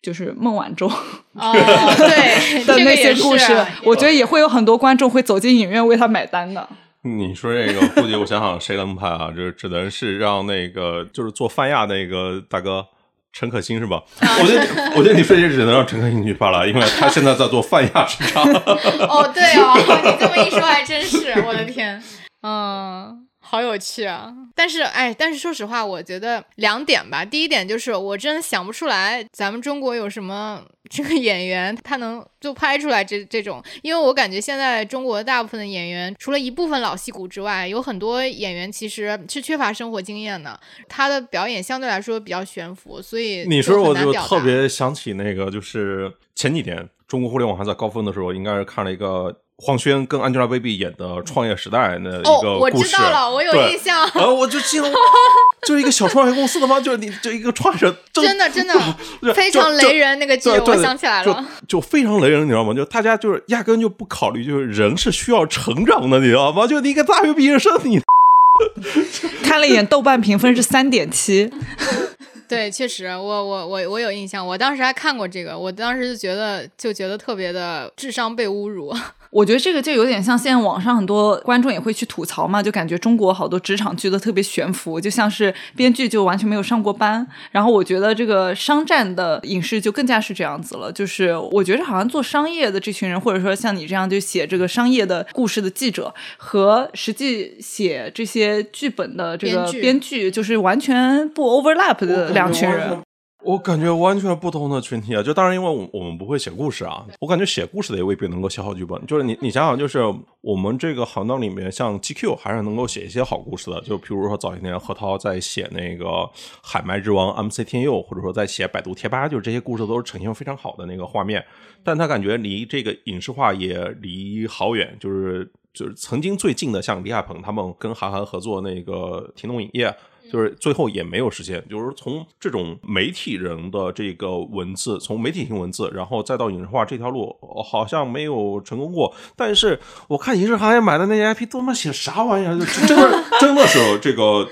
Speaker 2: 就是孟晚舟
Speaker 1: 对
Speaker 2: 的那些故事，我觉得也会有很多观众会走进影院为他买单的。
Speaker 3: 你说这个，估计我想想谁能拍啊？就只能是让那个就是做泛亚那个大哥陈可辛是吧？我觉得，我觉得你说这只能让陈可辛去发了，因为他现在在做泛亚市场。
Speaker 1: 哦，对哦，你这么一说还真是，我的天，嗯。好有趣啊！但是，哎，但是说实话，我觉得两点吧。第一点就是，我真的想不出来咱们中国有什么这个演员，他能就拍出来这这种。因为我感觉现在中国大部分的演员，除了一部分老戏骨之外，有很多演员其实是缺乏生活经验的，他的表演相对来说比较悬浮，所以
Speaker 3: 你说我就特别想起那个，就是前几天中国互联网还在高峰的时候，应该是看了一个。黄轩跟 Angelababy 演的《创业时代》那一个
Speaker 1: 故事，我知道了，我有印象。
Speaker 3: 然后我就记得，就是一个小创业公司的吗？就是你就一个创始人，
Speaker 1: 真的真的非常雷人那个剧，我想起来
Speaker 3: 了，就非常雷人，你知道吗？就大家就是压根就不考虑，就是人是需要成长的，你知道吗？就你一个大学毕业生，你
Speaker 2: 看了一眼豆瓣评分是三点七。
Speaker 1: 对，确实，我我我我有印象，我当时还看过这个，我当时就觉得就觉得特别的智商被侮辱。
Speaker 2: 我觉得这个就有点像现在网上很多观众也会去吐槽嘛，就感觉中国好多职场剧都特别悬浮，就像是编剧就完全没有上过班。然后我觉得这个商战的影视就更加是这样子了，就是我觉得好像做商业的这群人，或者说像你这样就写这个商业的故事的记者，和实际写这些剧本的这个编剧，就是完全不 overlap 的两群人。
Speaker 3: 我感觉完全不同的群体啊！就当然，因为我我们不会写故事啊，我感觉写故事的也未必能够写好剧本。就是你你想想，就是我们这个行当里面，像 GQ 还是能够写一些好故事的。就比如说早些年何涛在写那个《海麦之王》MC 天佑，或者说在写百度贴吧，就是这些故事都是呈现非常好的那个画面。但他感觉离这个影视化也离好远，就是就是曾经最近的，像李亚鹏他们跟韩寒合作那个《天动影业》。就是最后也没有实现，就是从这种媒体人的这个文字，从媒体型文字，然后再到影视化这条路，好像没有成功过。但是我看影视行业买的那些 IP，都他妈写啥玩意儿？真的真的是这个，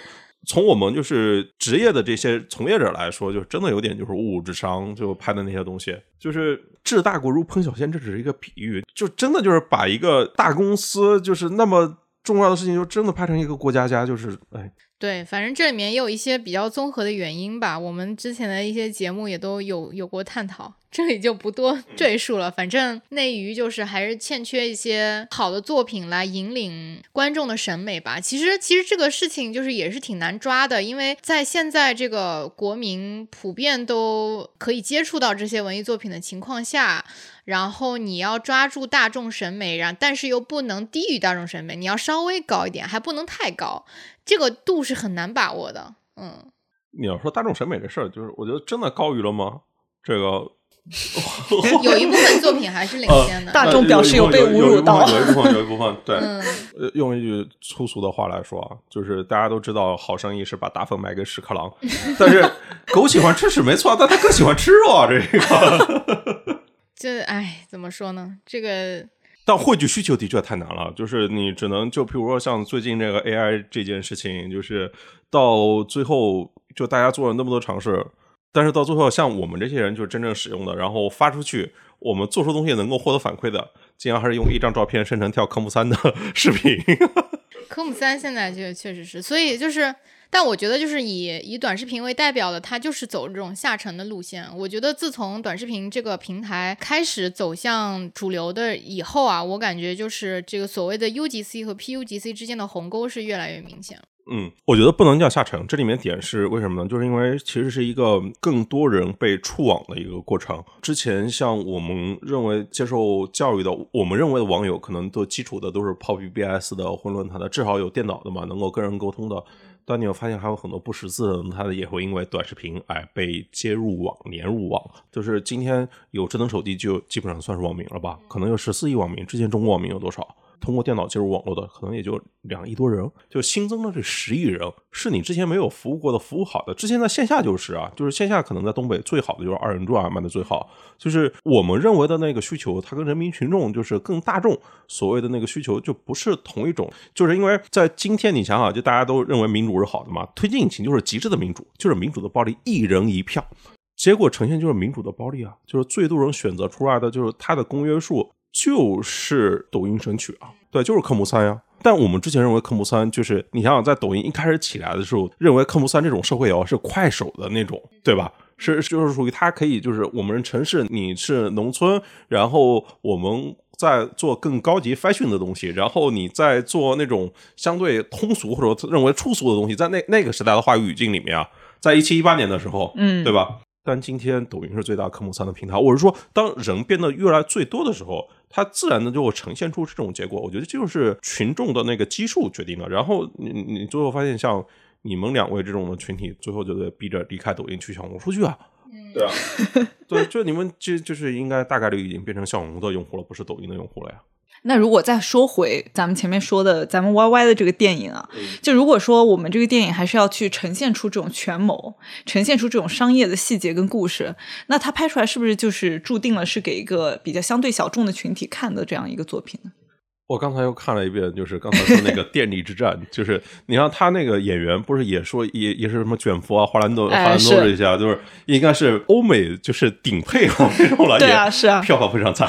Speaker 3: 从我们就是职业的这些从业者来说，就真的有点就是误智商，就拍的那些东西，就是治大国如烹小鲜，这只是一个比喻，就真的就是把一个大公司就是那么重要的事情，就真的拍成一个过家家，就是哎。
Speaker 1: 对，反正这里面也有一些比较综合的原因吧。我们之前的一些节目也都有有过探讨，这里就不多赘述了。反正内娱就是还是欠缺一些好的作品来引领观众的审美吧。其实，其实这个事情就是也是挺难抓的，因为在现在这个国民普遍都可以接触到这些文艺作品的情况下。然后你要抓住大众审美，然但是又不能低于大众审美，你要稍微高一点，还不能太高，这个度是很难把握的。嗯，
Speaker 3: 你要说大众审美这事儿，就是我觉得真的高于了吗？这个
Speaker 1: 有一部分作品还是领先的。
Speaker 2: 大众表示有被侮辱到，
Speaker 3: 有一部分，有一部分，对。用一句粗俗的话来说啊，就是大家都知道好生意是把大粪卖给屎壳郎，但是狗喜欢吃屎没错，但它更喜欢吃肉啊，这个。
Speaker 1: 这哎，怎么说呢？这个，
Speaker 3: 但汇聚需求的确太难了。就是你只能就比如说像最近这个 AI 这件事情，就是到最后就大家做了那么多尝试，但是到最后像我们这些人就是真正使用的，然后发出去，我们做出东西能够获得反馈的，竟然还是用一张照片生成跳科目三的 视频。
Speaker 1: 科目三现在就确实是，所以就是，但我觉得就是以以短视频为代表的，它就是走这种下沉的路线。我觉得自从短视频这个平台开始走向主流的以后啊，我感觉就是这个所谓的 UGC 和 PUGC 之间的鸿沟是越来越明显了。
Speaker 3: 嗯，我觉得不能叫下沉，这里面点是为什么呢？就是因为其实是一个更多人被触网的一个过程。之前像我们认为接受教育的，我们认为的网友，可能都基础的都是泡 BBS 的、混论坛的，至少有电脑的嘛，能够跟人沟通的。但你会发现还有很多不识字的人，他也会因为短视频哎被接入网、连入网。就是今天有智能手机就基本上算是网民了吧？可能有十四亿网民，之前中国网民有多少？通过电脑接入网络的，可能也就两亿多人，就新增了这十亿人，是你之前没有服务过的服务好的。之前在线下就是啊，就是线下可能在东北最好的就是二人转卖的最好，就是我们认为的那个需求，它跟人民群众就是更大众所谓的那个需求就不是同一种。就是因为在今天你想想，就大家都认为民主是好的嘛，推荐引擎就是极致的民主，就是民主的暴力，一人一票。结果呈现就是民主的暴力啊，就是最多人选择出来的就是它的公约数就是抖音神曲啊，对，就是科目三呀。但我们之前认为科目三就是你想想，在抖音一开始起来的时候，认为科目三这种社会摇是快手的那种，对吧？是就是属于它可以就是我们城市你是农村，然后我们在做更高级 fashion 的东西，然后你在做那种相对通俗或者认为粗俗的东西，在那那个时代的话语语境里面啊，在一七一八年的时候，
Speaker 2: 嗯
Speaker 3: 对吧？但今天抖音是最大科目三的平台，我是说，当人变得越来最多的时候，它自然的就会呈现出这种结果。我觉得这就是群众的那个基数决定了。然后你你最后发现，像你们两位这种的群体，最后就得逼着离开抖音去小红书去啊。对啊，对，就你们就就是应该大概率已经变成小红书的用户了，不是抖音的用户了呀。
Speaker 2: 那如果再说回咱们前面说的咱们 YY 的这个电影啊，就如果说我们这个电影还是要去呈现出这种权谋，呈现出这种商业的细节跟故事，那它拍出来是不是就是注定了是给一个比较相对小众的群体看的这样一个作品呢？
Speaker 3: 我刚才又看了一遍，就是刚才说那个电力之战，就是你看他那个演员不是也说也也是什么卷福啊、华兰多、华
Speaker 2: 哎
Speaker 3: 兰多
Speaker 2: 是
Speaker 3: 这些啊，就是应该是欧美就是顶配啊 这种了，
Speaker 2: 对啊是啊
Speaker 3: 票房非常惨，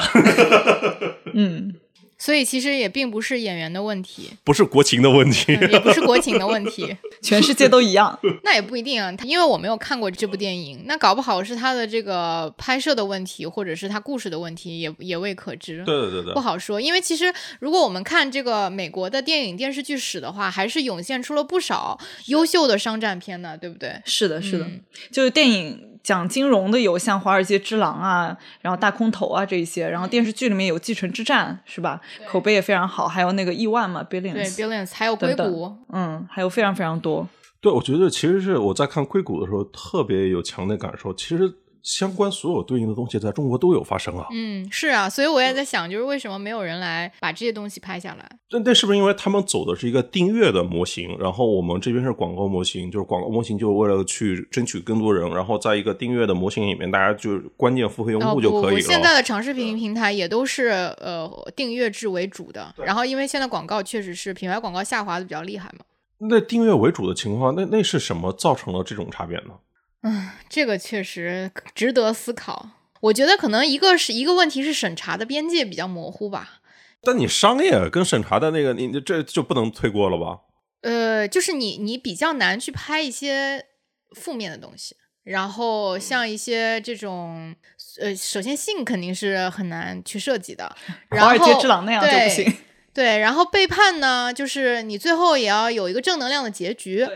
Speaker 2: 嗯，
Speaker 1: 所以其实也并不是演员的问题，
Speaker 3: 不是国情的问题。
Speaker 1: 嗯也不是国情的问题。
Speaker 2: 全世界都一样。
Speaker 1: 那也不一定啊，因为我没有看过这部电影，那搞不好是他的这个拍摄的问题，或者是他故事的问题，也也未可知。
Speaker 3: 对对对对
Speaker 1: 不，好说，因为其实如果我们看这个美国的电影电视剧史的话，还是涌现出了不少优秀的商战片呢，对不对？
Speaker 2: 是的，是的，
Speaker 1: 嗯
Speaker 2: 就是电影讲金融的有像《华尔街之狼》啊，然后《大空头》啊这一些，然后电视剧里面有《继承之战》是吧？口碑也非常好，还有那个亿万嘛
Speaker 1: ，Billions，，Billions 还有硅
Speaker 2: 等
Speaker 1: 谷，
Speaker 2: 等嗯，还有非常非常多。
Speaker 3: 对，我觉得其实是我在看硅谷的时候特别有强烈感受，其实相关所有对应的东西在中国都有发生啊。
Speaker 1: 嗯，是啊，所以我也在想，就是为什么没有人来把这些东西拍下来？
Speaker 3: 那那是不是因为他们走的是一个订阅的模型，然后我们这边是广告模型，就是广告模型就是为了去争取更多人，然后在一个订阅的模型里面，大家就是关键付费用户就可以了。
Speaker 1: 现在的长视频平台也都是呃订阅制为主的，然后因为现在广告确实是品牌广告下滑的比较厉害嘛。
Speaker 3: 那订阅为主的情况，那那是什么造成了这种差别呢？
Speaker 1: 嗯，这个确实值得思考。我觉得可能一个是一个问题是审查的边界比较模糊吧。
Speaker 3: 但你商业跟审查的那个，你你这就不能推锅了吧？
Speaker 1: 呃，就是你你比较难去拍一些负面的东西，然后像一些这种呃，首先性肯定是很难去设计的，然后
Speaker 2: 华尔街之狼那样就不
Speaker 1: 对
Speaker 2: 行。
Speaker 1: 对，然后背叛呢，就是你最后也要有一个正能量的结局。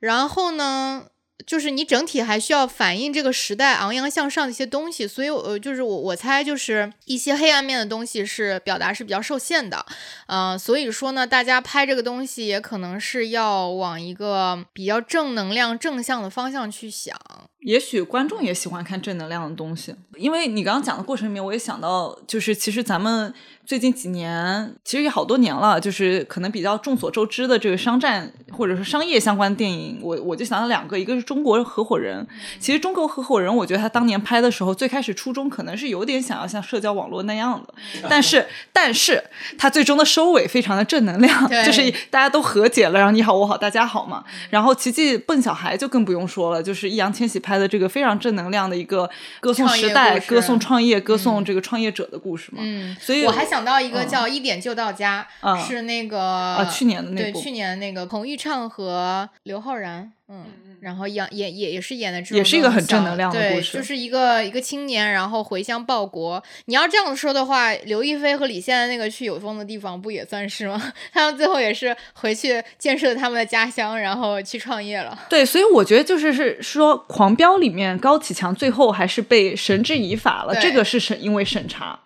Speaker 1: 然后呢，就是你整体还需要反映这个时代昂扬向上的一些东西。所以，呃，就是我我猜，就是一些黑暗面的东西是表达是比较受限的。呃，所以说呢，大家拍这个东西也可能是要往一个比较正能量、正向的方向去想。
Speaker 2: 也许观众也喜欢看正能量的东西，因为你刚刚讲的过程里面，我也想到，就是其实咱们最近几年，其实也好多年了，就是可能比较众所周知的这个商战或者是商业相关电影，我我就想到两个，一个是中国合伙人。其实中国合伙人，我觉得他当年拍的时候，最开始初衷可能是有点想要像社交网络那样的，但是 但是他最终的收尾非常的正能量，就是大家都和解了，然后你好我好大家好嘛。然后奇迹笨小孩就更不用说了，就是易烊千玺拍的这个非常正能量的一个歌颂时代、歌颂创业、歌颂这个创业者的故事嘛。
Speaker 1: 嗯，
Speaker 2: 所以
Speaker 1: 我还想想到一个叫《一点就到家》，
Speaker 2: 嗯。
Speaker 1: 是那个
Speaker 2: 啊去年的那部。
Speaker 1: 对去年那个彭昱畅和刘昊然，嗯，然后演也也也是演的这种
Speaker 2: 也是一个很正能量的故事
Speaker 1: 就是一个一个青年，然后回乡报国。你要这样说的话，刘亦菲和李现的那个去有风的地方不也算是吗？他们最后也是回去建设他们的家乡，然后去创业了。
Speaker 2: 对，所以我觉得就是是说，《狂飙》里面高启强最后还是被绳之以法了，这个是审因为审查。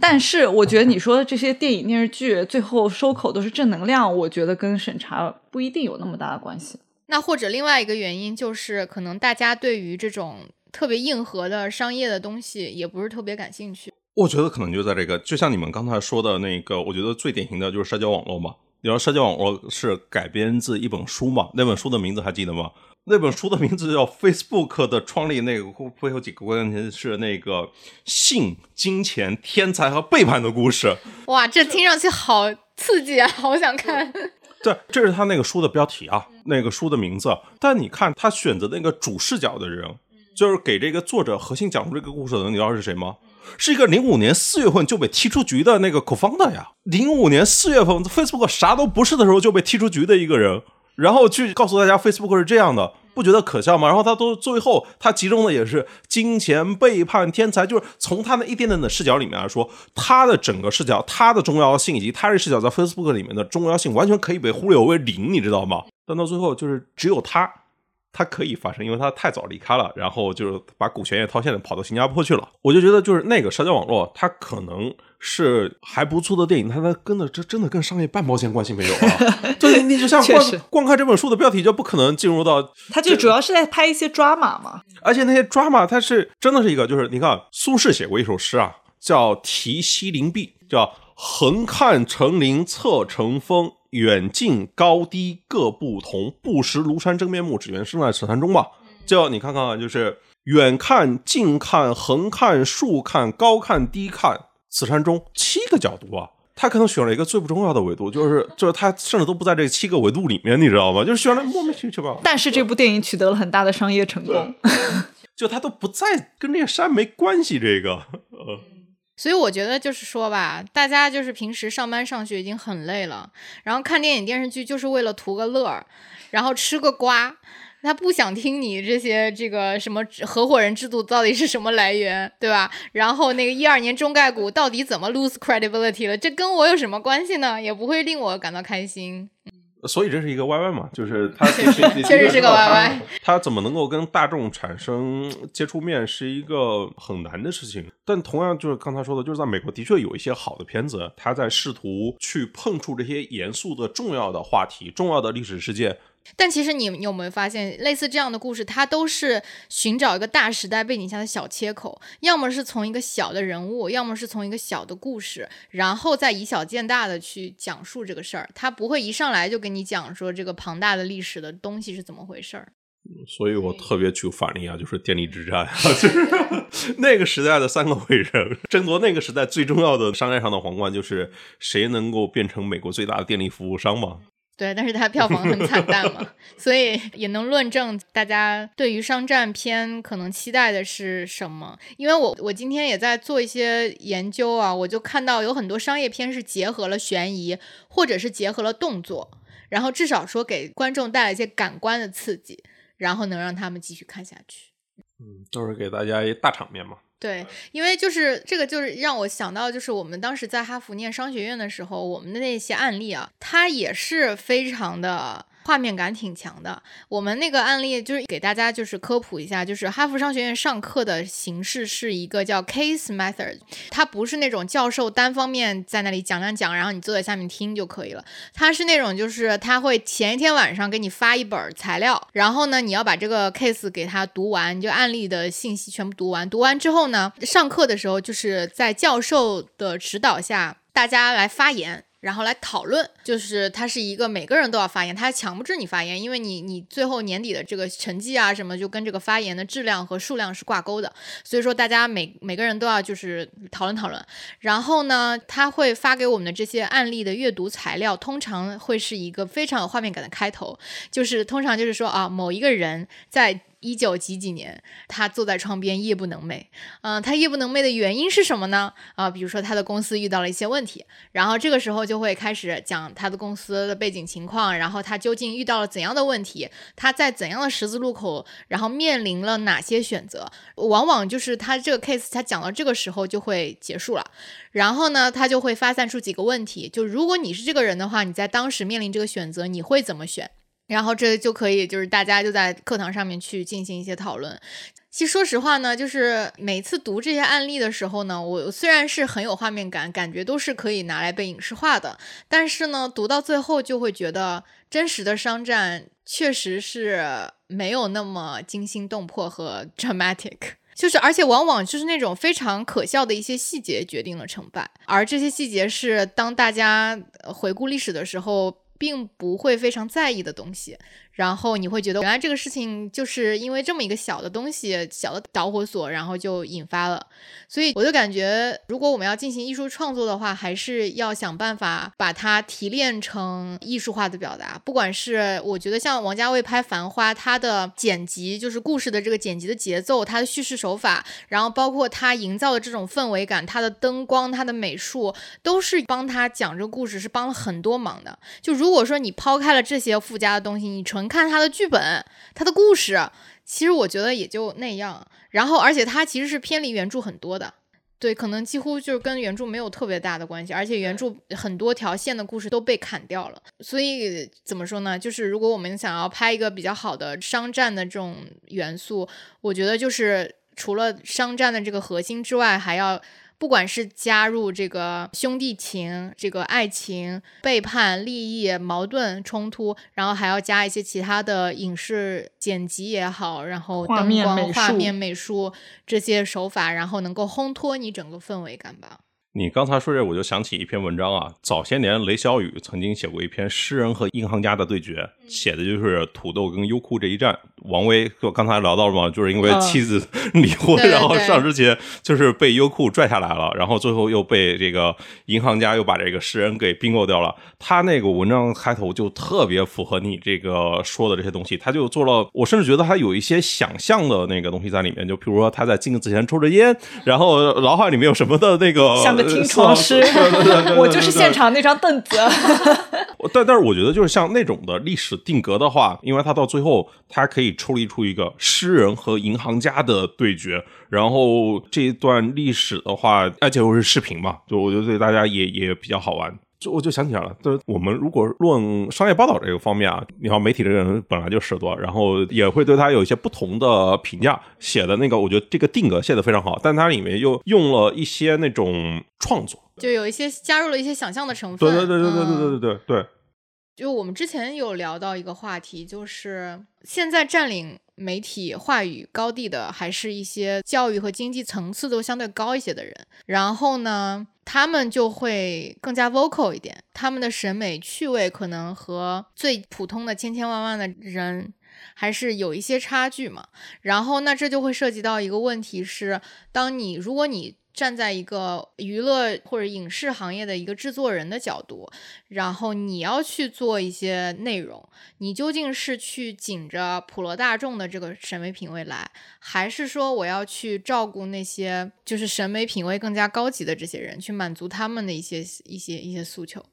Speaker 2: 但是我觉得你说的这些电影电视剧最后收口都是正能量，我觉得跟审查不一定有那么大的关系。
Speaker 1: 那或者另外一个原因就是，可能大家对于这种特别硬核的商业的东西也不是特别感兴趣。
Speaker 3: 我觉得可能就在这个，就像你们刚才说的那个，我觉得最典型的就是社交网络嘛。你知道社交网络是改编自一本书嘛？那本书的名字还记得吗？那本书的名字叫《Facebook 的创立》，那个会有几个关键词是那个性、金钱、天才和背叛的故事。
Speaker 1: 哇，这听上去好刺激啊，好想看。
Speaker 3: 对，这是他那个书的标题啊，那个书的名字。但你看他选择那个主视角的人，就是给这个作者核心讲述这个故事的人，你知道是谁吗？是一个零五年四月份就被踢出局的那个 co-founder 呀。零五年四月份，Facebook 啥都不是的时候就被踢出局的一个人，然后去告诉大家 Facebook 是这样的，不觉得可笑吗？然后他都最后他集中的也是金钱、背叛、天才，就是从他那一点点的视角里面来说，他的整个视角、他的重要性以及他这视角在 Facebook 里面的重要性，完全可以被忽略为零，你知道吗？但到最后就是只有他。他可以发生，因为他太早离开了，然后就是把股权也套现了，跑到新加坡去了。我就觉得，就是那个社交网络，它可能是还不错的电影，但它跟的这真的跟商业半毛钱关系没有啊！对，你就像光光看这本书的标题，就不可能进入到
Speaker 2: 它就主要是在拍一些 drama 嘛。
Speaker 3: 而且那些 drama 它是真的是一个，就是你看苏轼写过一首诗啊，叫《题西林壁》，叫“横看成岭侧成峰，远近高低各不同。不识庐山真面目，只缘身在此山中”嘛。就你看看啊，就是远看、近看、横看、竖看、高看、低看，此山中七个角度啊。他可能选了一个最不重要的维度，就是就是他甚至都不在这七个维度里面，你知道吗？就是选了莫名其妙。
Speaker 2: 但是这部电影取得了很大的商业成功。
Speaker 3: 就他都不在，跟这个山没关系。这个，呃，
Speaker 1: 所以我觉得就是说吧，大家就是平时上班上学已经很累了，然后看电影电视剧就是为了图个乐儿，然后吃个瓜。他不想听你这些这个什么合伙人制度到底是什么来源，对吧？然后那个一二年中概股到底怎么 lose credibility 了？这跟我有什么关系呢？也不会令我感到开心。
Speaker 3: 所以这是一个 YY 嘛，就是他
Speaker 1: 确实确实是个 YY，
Speaker 3: 他怎么能够跟大众产生接触面是一个很难的事情。但同样就是刚才说的，就是在美国的确有一些好的片子，他在试图去碰触这些严肃的、重要的话题、重要的历史事件。
Speaker 1: 但其实你有没有发现，类似这样的故事，它都是寻找一个大时代背景下的小切口，要么是从一个小的人物，要么是从一个小的故事，然后再以小见大的去讲述这个事儿。它不会一上来就跟你讲说这个庞大的历史的东西是怎么回事儿。
Speaker 3: 所以我特别举反例啊，就是电力之战，就是 那个时代的三个伟人 争夺那个时代最重要的商业上的皇冠，就是谁能够变成美国最大的电力服务商嘛。
Speaker 1: 对，但是它票房很惨淡嘛，所以也能论证大家对于商战片可能期待的是什么。因为我我今天也在做一些研究啊，我就看到有很多商业片是结合了悬疑，或者是结合了动作，然后至少说给观众带来一些感官的刺激，然后能让他们继续看下去。
Speaker 3: 嗯，都是给大家一大场面嘛。
Speaker 1: 对，因为就是这个，就是让我想到，就是我们当时在哈佛念商学院的时候，我们的那些案例啊，它也是非常的画面感挺强的。我们那个案例就是给大家就是科普一下，就是哈佛商学院上课的形式是一个叫 case method，它不是那种教授单方面在那里讲讲讲，然后你坐在下面听就可以了。它是那种就是他会前一天晚上给你发一本材料，然后呢你要把这个 case 给他读完，就案例的信息全部读完。读完之后呢，上课的时候就是在教授的指导下，大家来发言。然后来讨论，就是它是一个每个人都要发言，它强不制你发言，因为你你最后年底的这个成绩啊什么，就跟这个发言的质量和数量是挂钩的，所以说大家每每个人都要就是讨论讨论。然后呢，他会发给我们的这些案例的阅读材料，通常会是一个非常有画面感的开头，就是通常就是说啊，某一个人在。一九几几年，他坐在窗边夜不能寐。嗯，他夜不能寐的原因是什么呢？啊，比如说他的公司遇到了一些问题，然后这个时候就会开始讲他的公司的背景情况，然后他究竟遇到了怎样的问题，他在怎样的十字路口，然后面临了哪些选择。往往就是他这个 case，他讲到这个时候就会结束了。然后呢，他就会发散出几个问题，就如果你是这个人的话，你在当时面临这个选择，你会怎么选？然后这就可以，就是大家就在课堂上面去进行一些讨论。其实说实话呢，就是每次读这些案例的时候呢，我虽然是很有画面感，感觉都是可以拿来被影视化的，但是呢，读到最后就会觉得真实的商战确实是没有那么惊心动魄和 dramatic，就是而且往往就是那种非常可笑的一些细节决定了成败，而这些细节是当大家回顾历史的时候。并不会非常在意的东西，然后你会觉得原来这个事情就是因为这么一个小的东西、小的导火索，然后就引发了。所以我就感觉，如果我们要进行艺术创作的话，还是要想办法把它提炼成艺术化的表达。不管是我觉得像王家卫拍《繁花》，他的剪辑就是故事的这个剪辑的节奏，他的叙事手法，然后包括他营造的这种氛围感，他的灯光、他的美术，都是帮他讲这个故事是帮了很多忙的。就如果说你抛开了这些附加的东西，你成看他的剧本、他的故事，其实我觉得也就那样。然后，而且他其实是偏离原著很多的，对，可能几乎就是跟原著没有特别大的关系。而且原著很多条线的故事都被砍掉了。所以怎么说呢？就是如果我们想要拍一个比较好的商战的这种元素，我觉得就是除了商战的这个核心之外，还要。不管是加入这个兄弟情、这个爱情、背叛、利益、矛盾冲突，然后还要加一些其他的影视剪辑也好，然后灯光、画面、美术这些手法，然后能够烘托你整个氛围感吧。
Speaker 3: 你刚才说这，我就想起一篇文章啊。早些年，雷小雨曾经写过一篇诗人和银行家的对决，写的就是土豆跟优酷这一战。王威就刚才聊到了嘛，就是因为妻子 离婚，然后上之前就是被优酷拽下来了，然后最后又被这个银行家又把这个诗人给并购掉了。他那个文章开头就特别符合你这个说的这些东西，他就做了，我甚至觉得他有一些想象的那个东西在里面，就譬如说他在镜子前抽着烟，然后脑海里面有什么的那个。
Speaker 2: 听床师，我就是现场那张凳子。
Speaker 3: 但但是我觉得，就是像那种的历史定格的话，因为他到最后，他可以抽离出一个诗人和银行家的对决，然后这一段历史的话，而且又是视频嘛，就我觉得对大家也也比较好玩。就我就想起来了，就是我们如果论商业报道这个方面啊，你看媒体这个人本来就事多，然后也会对他有一些不同的评价。写的那个，我觉得这个定格写的非常好，但它里面又用了一些那种创作，
Speaker 1: 就有一些加入了一些想象的成分。
Speaker 3: 对对对对对对对对对。
Speaker 1: 就我们之前有聊到一个话题，就是现在占领媒体话语高地的，还是一些教育和经济层次都相对高一些的人。然后呢，他们就会更加 vocal 一点，他们的审美趣味可能和最普通的千千万万的人还是有一些差距嘛。然后那这就会涉及到一个问题是，当你如果你站在一个娱乐或者影视行业的一个制作人的角度，然后你要去做一些内容，你究竟是去紧着普罗大众的这个审美品味来，还是说我要去照顾那些就是审美品味更加高级的这些人，去满足他们的一些一些一些诉求？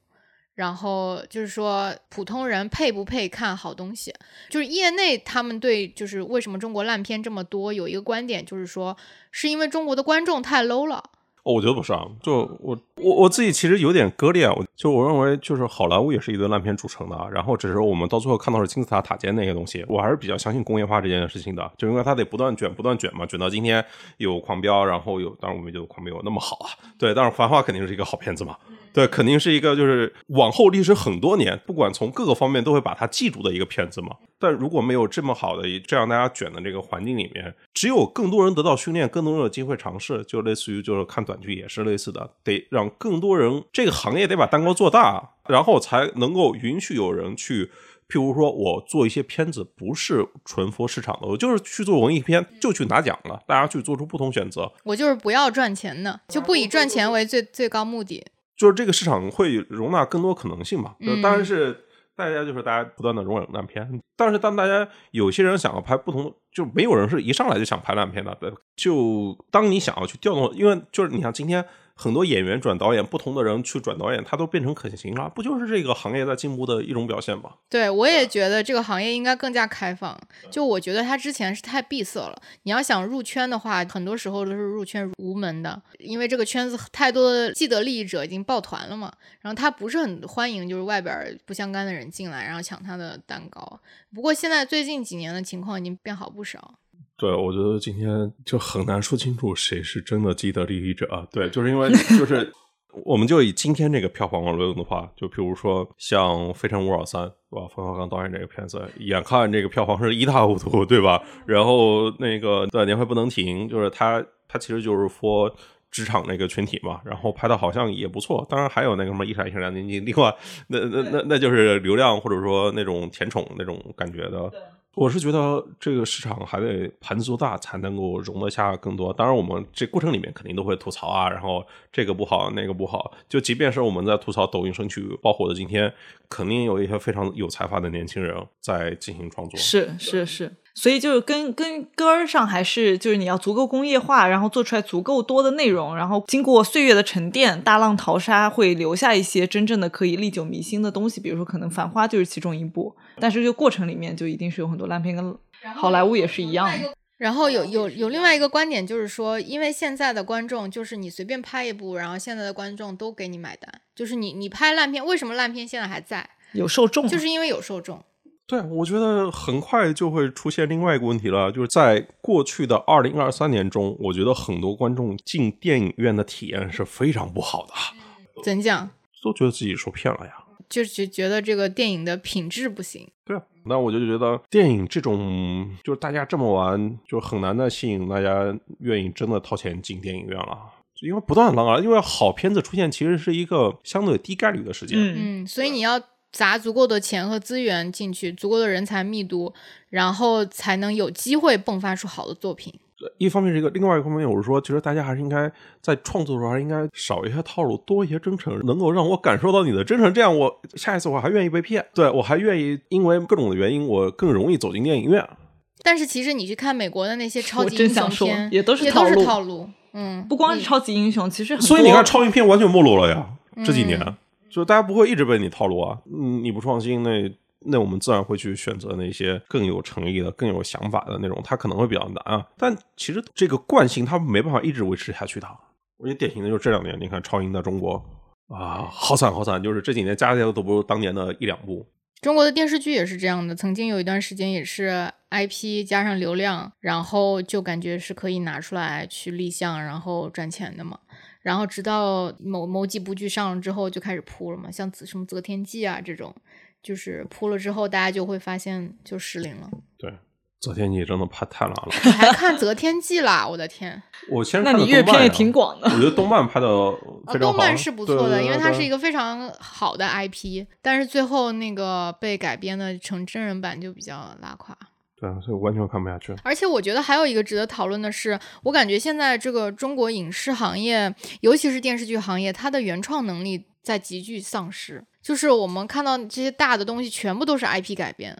Speaker 1: 然后就是说，普通人配不配看好东西？就是业内他们对就是为什么中国烂片这么多，有一个观点就是说，是因为中国的观众太 low 了。
Speaker 3: 哦，我觉得不是啊，就我我我自己其实有点割裂，我就我认为就是好莱坞也是一堆烂片组成的，然后只是我们到最后看到是金字塔塔尖那些东西，我还是比较相信工业化这件事情的，就因为它得不断卷不断卷嘛，卷到今天有狂飙，然后有当然我们就狂飙有那么好啊，对，但是繁花肯定是一个好片子嘛。对，肯定是一个就是往后历史很多年，不管从各个方面都会把它记住的一个片子嘛。但如果没有这么好的这样大家卷的这个环境里面，只有更多人得到训练，更多人有机会尝试，就类似于就是看短剧也是类似的，得让更多人这个行业得把蛋糕做大，然后才能够允许有人去，譬如说我做一些片子不是纯佛市场的，我就是去做文艺片，就去拿奖了，大家去做出不同选择。
Speaker 1: 我就是不要赚钱的，就不以赚钱为最最高目的。
Speaker 3: 就是这个市场会容纳更多可能性嘛？就当然是，大家就是大家不断的容忍烂片，但是当大家有些人想要拍不同，就没有人是一上来就想拍烂片的。对，就当你想要去调动，因为就是你像今天很多演员转导演，不同的人去转导演，他都变成可行了，不就是这个行业在进步的一种表现吗？
Speaker 1: 对，我也觉得这个行业应该更加开放。就我觉得他之前是太闭塞了。你要想入圈的话，很多时候都是入圈无门的，因为这个圈子太多的既得利益者已经抱团了嘛。然后他不是很欢迎就是外边不相干的人进来，然后抢他的蛋糕。不过现在最近几年的情况已经变好不少。
Speaker 3: 对，我觉得今天就很难说清楚谁是真的既得利益者啊。对，就是因为就是，我们就以今天这个票房论的话，就比如说像《非诚勿扰三》，对吧？冯小刚导演这个片子，眼看这个票房是一塌糊涂，对吧？然后那个对年会不能停，就是他他其实就是说。职场那个群体嘛，然后拍的好像也不错，当然还有那个什么一闪一闪亮晶晶，另外那那那那就是流量或者说那种甜宠那种感觉的。我是觉得这个市场还得盘子做大，才能够容得下更多。当然，我们这过程里面肯定都会吐槽啊，然后这个不好，那个不好。就即便是我们在吐槽抖音神曲爆火的今天，肯定有一些非常有才华的年轻人在进行创作。
Speaker 2: 是是是，所以就是跟跟根儿上还是就是你要足够工业化，然后做出来足够多的内容，然后经过岁月的沉淀，大浪淘沙会留下一些真正的可以历久弥新的东西。比如说，可能《繁花》就是其中一部，但是这个过程里面就一定是有很多烂片，跟好莱坞也是一样的。
Speaker 1: 然后有有有另外一个观点，就是说，因为现在的观众就是你随便拍一部，然后现在的观众都给你买单，就是你你拍烂片，为什么烂片现在还在？
Speaker 2: 有受众，
Speaker 1: 就是因为有受众。
Speaker 3: 对，我觉得很快就会出现另外一个问题了，就是在过去的二零二三年中，我觉得很多观众进电影院的体验是非常不好的，
Speaker 1: 怎讲？
Speaker 3: 都觉得自己受骗了呀，
Speaker 1: 就是觉得这个电影的品质不行。
Speaker 3: 对啊，那我就觉得电影这种就是大家这么玩，就很难再吸引大家愿意真的掏钱进电影院了。因为不断浪啊，因为好片子出现其实是一个相对低概率的事件。
Speaker 2: 嗯
Speaker 1: 嗯，所以你要砸足够的钱和资源进去，足够的人才密度，然后才能有机会迸发出好的作品。
Speaker 3: 一方面是一个，另外一方面我是说，其实大家还是应该在创作的时候还是应该少一些套路，多一些真诚，能够让我感受到你的真诚，这样我下一次我还愿意被骗，对我还愿意因为各种的原因，我更容易走进电影院。
Speaker 1: 但是其实你去看美国的那些超级英雄片，
Speaker 2: 也都是套路
Speaker 1: 套路。嗯，
Speaker 2: 不光是超级英雄，其实很
Speaker 3: 所以你看，超英片完全没落了呀，这几年，
Speaker 1: 嗯
Speaker 3: 就大家不会一直被你套路啊，嗯，你不创新，那那我们自然会去选择那些更有诚意的、更有想法的那种，它可能会比较难啊。但其实这个惯性它没办法一直维持下去的。我觉得典型的就是这两年，你看超英在中国啊，好惨好惨，就是这几年加起来都不如当年的一两部。
Speaker 1: 中国的电视剧也是这样的，曾经有一段时间也是 IP 加上流量，然后就感觉是可以拿出来去立项，然后赚钱的嘛。然后直到某某几部剧上了之后，就开始扑了嘛，像《什么择天记》啊这种，就是扑了之后，大家就会发现就失灵了。
Speaker 3: 对，择天记真的拍太烂了。
Speaker 1: 你还看《择天记》啦？我的天！
Speaker 3: 我先
Speaker 2: 那你阅片也挺广的
Speaker 3: 我觉得动漫拍的
Speaker 1: 哦，
Speaker 3: 非常好，
Speaker 1: 动漫是不错的，因为它是一
Speaker 3: 个。
Speaker 1: 个非常好的 IP，但是最后那个被改编的成真人版就比较拉垮。
Speaker 3: 对，所以我完全看不下去。
Speaker 1: 而且我觉得还有一个值得讨论的是，我感觉现在这个中国影视行业，尤其是电视剧行业，它的原创能力在急剧丧失。就是我们看到这些大的东西，全部都是 IP 改编。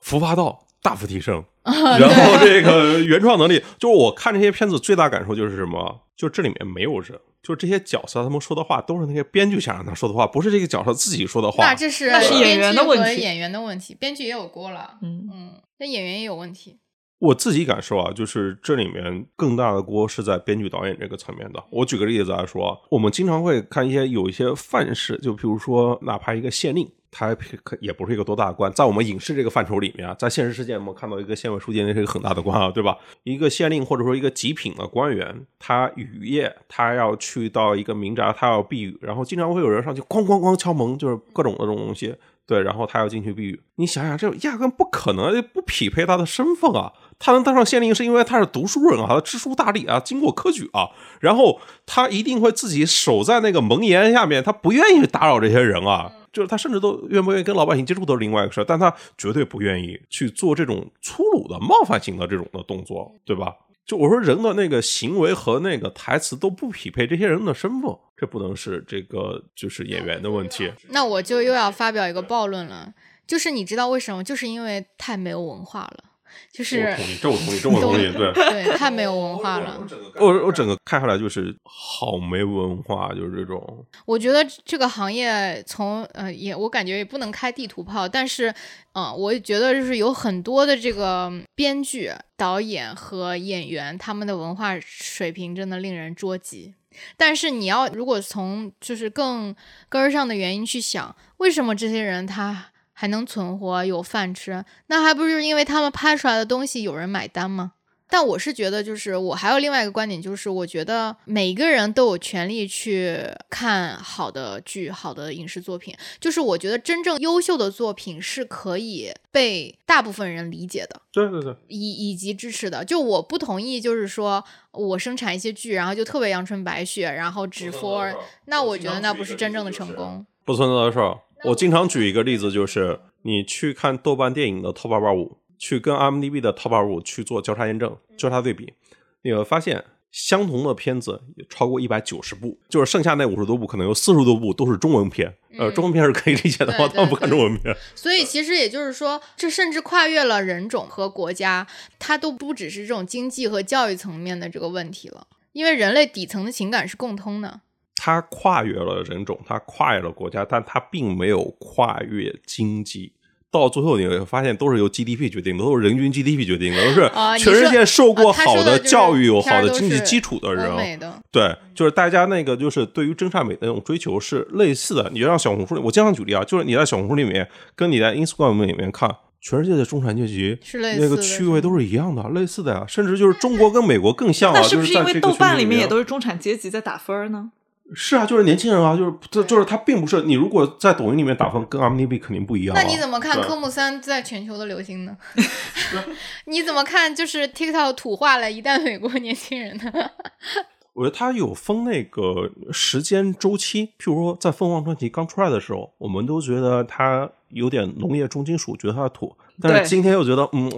Speaker 3: 服化道大幅提升，
Speaker 1: 啊
Speaker 3: 然后这个原创能力，就是我看这些片子最大感受就是什么？就这里面没有人，就这些角色他们说的话都是那些编剧想让他说的话，不是这个角色自己说的话
Speaker 1: 那。这是
Speaker 2: 那是演员的问题
Speaker 1: 演员的问题，编剧也有锅了。
Speaker 2: 嗯
Speaker 1: 嗯，那演员也有问题。
Speaker 3: 我自己感受啊，就是这里面更大的锅是在编剧导演这个层面的。我举个例子来说，我们经常会看一些有一些范式，就比如说哪怕一个县令。他可也不是一个多大的官，在我们影视这个范畴里面啊，在现实世界我们看到一个县委书记，那是一个很大的官啊，对吧？一个县令或者说一个极品的官员，他雨夜他要去到一个民宅，他要避雨，然后经常会有人上去哐哐哐敲门，就是各种的这种东西，对，然后他要进去避雨。你想想，这压根不可能，不匹配他的身份啊。他能当上县令，是因为他是读书人啊，他知书达理啊，经过科举啊，然后他一定会自己守在那个门檐下面，他不愿意打扰这些人啊。就是他甚至都愿不愿意跟老百姓接触都是另外一个事儿，但他绝对不愿意去做这种粗鲁的、冒犯性的这种的动作，对吧？就我说人的那个行为和那个台词都不匹配这些人的身份，这不能是这个就是演员的问题。
Speaker 1: 那我就又要发表一个暴论了。就是你知道为什么？就是因为太没有文化了，就是
Speaker 3: 我同意，这我同意，这我同意，对。
Speaker 1: 对太没有文化了。
Speaker 3: 我我整个看下来就是好没文化，就是这种。
Speaker 1: 我觉得这个行业从呃也我感觉也不能开地图炮，但是嗯、呃我觉得就是有很多的这个编剧、导演和演员，他们的文化水平真的令人捉急。但是你要如果从就是更根儿上的原因去想，为什么这些人他还能存活有饭吃？那还不是因为他们拍出来的东西有人买单吗？但我是觉得，就是我还有另外一个观点，就是我觉得每一个人都有权利去看好的剧、好的影视作品。就是我觉得真正优秀的作品是可以被大部分人理解的，
Speaker 3: 对对对，
Speaker 1: 以以及支持的。就我不同意，就是说我生产一些剧，然后就特别阳春白雪，然后只 for，那我觉得那不是真正的成功。
Speaker 3: 不存在的事儿。我经常举一个例子，就是你去看豆瓣电影的 Top 二五，去跟 IMDB 的 Top 二五去做交叉验证、交叉对比，你会发现相同的片子也超过一百九十部，就是剩下那五十多部，可能有四十多部都是中文片。呃，
Speaker 1: 嗯
Speaker 3: 中文片是可以理解的话，
Speaker 1: 对对
Speaker 3: 他们不看中文片。
Speaker 1: 所以其实也就是说，这甚至跨越了人种和国家，它都不只是这种经济和教育层面的这个问题了，因为人类底层的情感是共通的。
Speaker 3: 它跨越了人种，它跨越了国家，但它并没有跨越经济。到最后你会发现，都是由 GDP 决定的，都是人均 GDP 决定的，都是全世界受过好
Speaker 1: 的
Speaker 3: 教育、有好的经济基础的人对，就是大家那个就是对于真善美的那种追求是类似的。你就让小红书里，我经常举例啊，就是你在小红书里面跟你在 Instagram 里面看，全世界的中产阶级那个
Speaker 1: 的
Speaker 3: 区位都是一样的，类似的呀，甚至就是中国跟美国更像啊，
Speaker 2: 那是不因为
Speaker 3: 就是在这个
Speaker 2: 豆瓣里面也都是中产阶级在打分呢？
Speaker 3: 是啊，就是年轻人啊，就是这就是他并不是你如果在抖音里面打分跟 IMDB 肯定不一样、啊。
Speaker 1: 那你怎么看科目三在全球的流行呢？你怎么看？就是 TikTok 土化了一代美国年轻人呢？
Speaker 3: 我觉得它有分那个时间周期，譬如说在凤凰传奇刚出来的时候，我们都觉得它有点农业重金属，觉得它土。但是今天又觉得，嗯，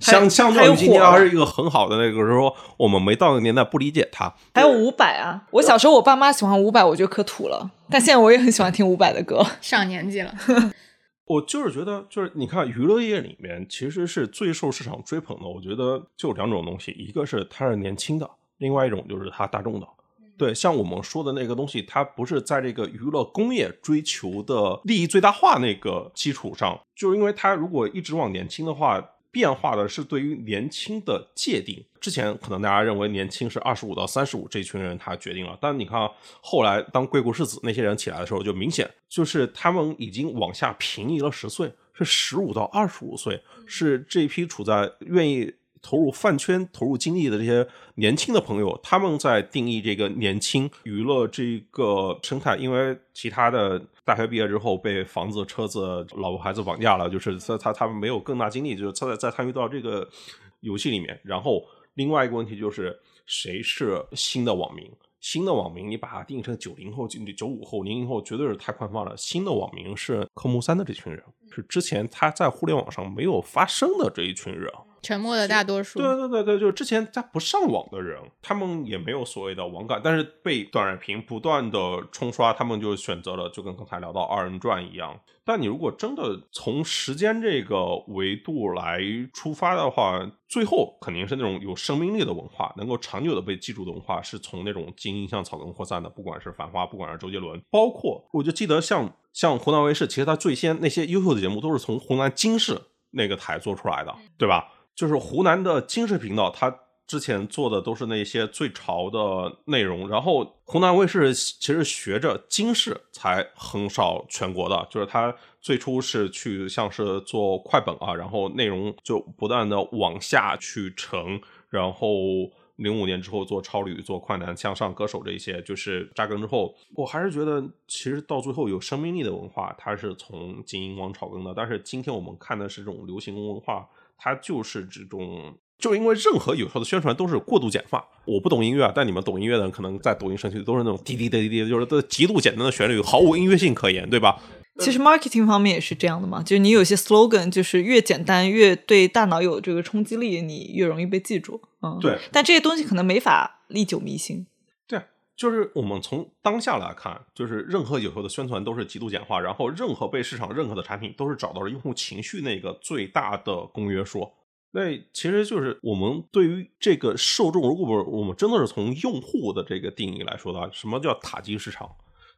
Speaker 3: 相相
Speaker 2: 它又
Speaker 3: 较于今天，还是一个很好的那个时候，我们没到那个年代不理解它。
Speaker 2: 还有伍佰啊，我小时候我爸妈喜欢伍佰，我觉得可土了，但现在我也很喜欢听伍佰的歌。
Speaker 1: 上年纪了，
Speaker 3: 我就是觉得，就是你看娱乐业里面其实是最受市场追捧的，我觉得就两种东西，一个是它是年轻的，另外一种就是它大众的。对，像我们说的那个东西，它不是在这个娱乐工业追求的利益最大化那个基础上，就是因为它如果一直往年轻的话，变化的是对于年轻的界定。之前可能大家认为年轻是二十五到三十五这群人他决定了，但你看啊后来当贵谷世子那些人起来的时候，就明显就是他们已经往下平移了十岁，是十五到二十五岁，是这批处在愿意投入饭圈、投入精力的这些年轻的朋友，他们在定义这个年轻娱乐这个生态。因为其他的大学毕业之后被房子、车子、老婆孩子绑架了，就是他他他们没有更大精力，就是他在在参与到这个游戏里面。然后另外一个问题就是谁是新的网民？新的网民，你把它定义成九零后、九九五后、零零后，绝对是太宽泛了。新的网民是科目三的这群人，是之前他在互联网上没有发声的这一群人。
Speaker 1: 沉默的大多数。
Speaker 3: 对对对对，就是之前他不上网的人，他们也没有所谓的网感，但是被短视频不断的冲刷，他们就选择了就跟刚才聊到二人转一样。但你如果真的从时间这个维度来出发的话，最后肯定是那种有生命力的文化，能够长久的被记住的文化，是从那种精英向草根扩散的，不管是繁花，不管是周杰伦，包括我就记得像像湖南卫视，其实它最先那些优秀的节目都是从湖南经视那个台做出来的，对吧？就是湖南的经视频道，它之前做的都是那些最潮的内容，然后湖南卫视其实学着经视才横扫全国的，就是它最初是去像是做快本啊，然后内容就不断的往下去沉，然后。零五年之后做超女、做快男、向上、歌手这一些，就是扎根之后，我还是觉得其实到最后有生命力的文化，它是从精英往草根的。但是今天我们看的是这种流行文化，它就是这种，就因为任何有效的宣传都是过度简化。我不懂音乐啊，但你们懂音乐的人可能在抖音上去都是那种滴滴滴滴滴，就是都极度简单的旋律，毫无音乐性可言，对吧？
Speaker 2: 其实 marketing 方面也是这样的嘛，就是你有些 slogan 就是越简单越对大脑有这个冲击力，你越容易被记住。嗯，
Speaker 3: 对。
Speaker 2: 但这些东西可能没法历久弥新。
Speaker 3: 就是我们从当下来看，就是任何有效的宣传都是极度简化，然后任何被市场认可的产品都是找到了用户情绪那个最大的公约数。那其实就是我们对于这个受众，如果不是我们真的是从用户的这个定义来说的话，什么叫塔基市场？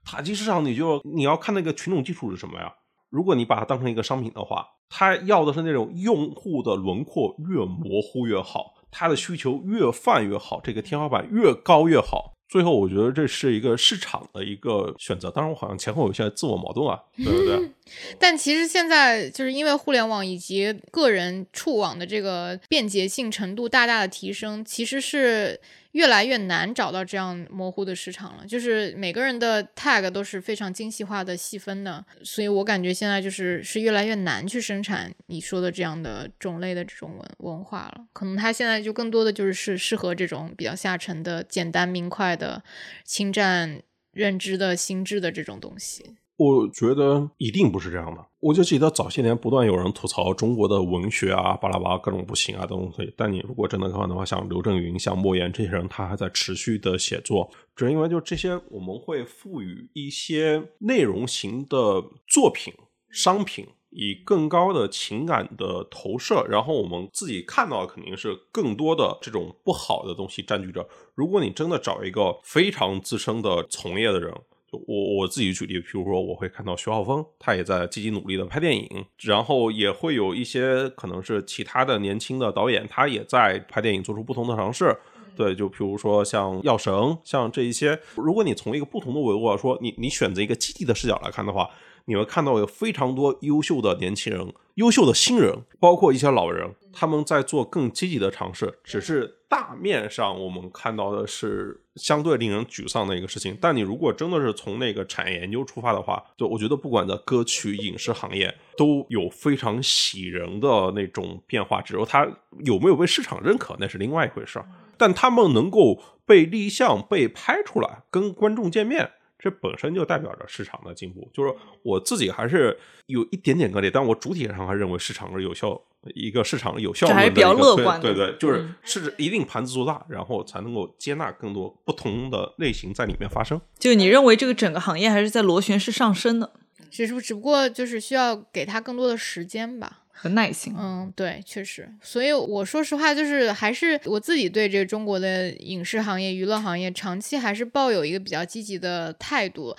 Speaker 3: 塔基市场你就你要看那个群众基础是什么呀？如果你把它当成一个商品的话，它要的是那种用户的轮廓越模糊越好，它的需求越泛越好，这个天花板越高越好。最后，我觉得这是一个市场的一个选择。当然，我好像前后有些自我矛盾啊，对不对？
Speaker 1: 但其实现在就是因为互联网以及个人触网的这个便捷性程度大大的提升，其实是。越来越难找到这样模糊的市场了，就是每个人的 tag 都是非常精细化的细分的，所以我感觉现在就是是越来越难去生产你说的这样的种类的这种文文化了。可能它现在就更多的就是适适合这种比较下沉的、简单明快的、侵占认知的心智的这种东西。
Speaker 3: 我觉得一定不是这样的。我就记得早些年不断有人吐槽中国的文学啊，巴拉巴拉各种不行啊，等东西。但你如果真的看的话，像刘震云、像莫言这些人，他还在持续的写作，只是因为就这些，我们会赋予一些内容型的作品、商品以更高的情感的投射，然后我们自己看到的肯定是更多的这种不好的东西占据着。如果你真的找一个非常资深的从业的人。我我自己举例，譬如说我会看到徐浩峰，他也在积极努力的拍电影，然后也会有一些可能是其他的年轻的导演，他也在拍电影，做出不同的尝试。对，就譬如说像药神，像这一些，如果你从一个不同的维度来说，你你选择一个积极的视角来看的话。你会看到有非常多优秀的年轻人、优秀的新人，包括一些老人，他们在做更积极的尝试。只是大面上我们看到的是相对令人沮丧的一个事情。但你如果真的是从那个产业研究出发的话，就我觉得不管在歌曲、影视行业都有非常喜人的那种变化。只有它有没有被市场认可，那是另外一回事儿。但他们能够被立项、被拍出来，跟观众见面。这本身就代表着市场的进步，就是我自己还是有一点点割裂，但我主体上还认为市场是有效，一个市场有效
Speaker 2: 还是比较乐观，
Speaker 3: 对对，就是是一定盘子做大，然后才能够接纳更多不同的类型在里面发生。
Speaker 2: 就你认为这个整个行业还是在螺旋式上升的，
Speaker 1: 只是只不过就是需要给他更多的时间吧。
Speaker 2: 和耐心，
Speaker 1: 嗯，对，确实，所以我说实话，就是还是我自己对这中国的影视行业、娱乐行业长期还是抱有一个比较积极的态度。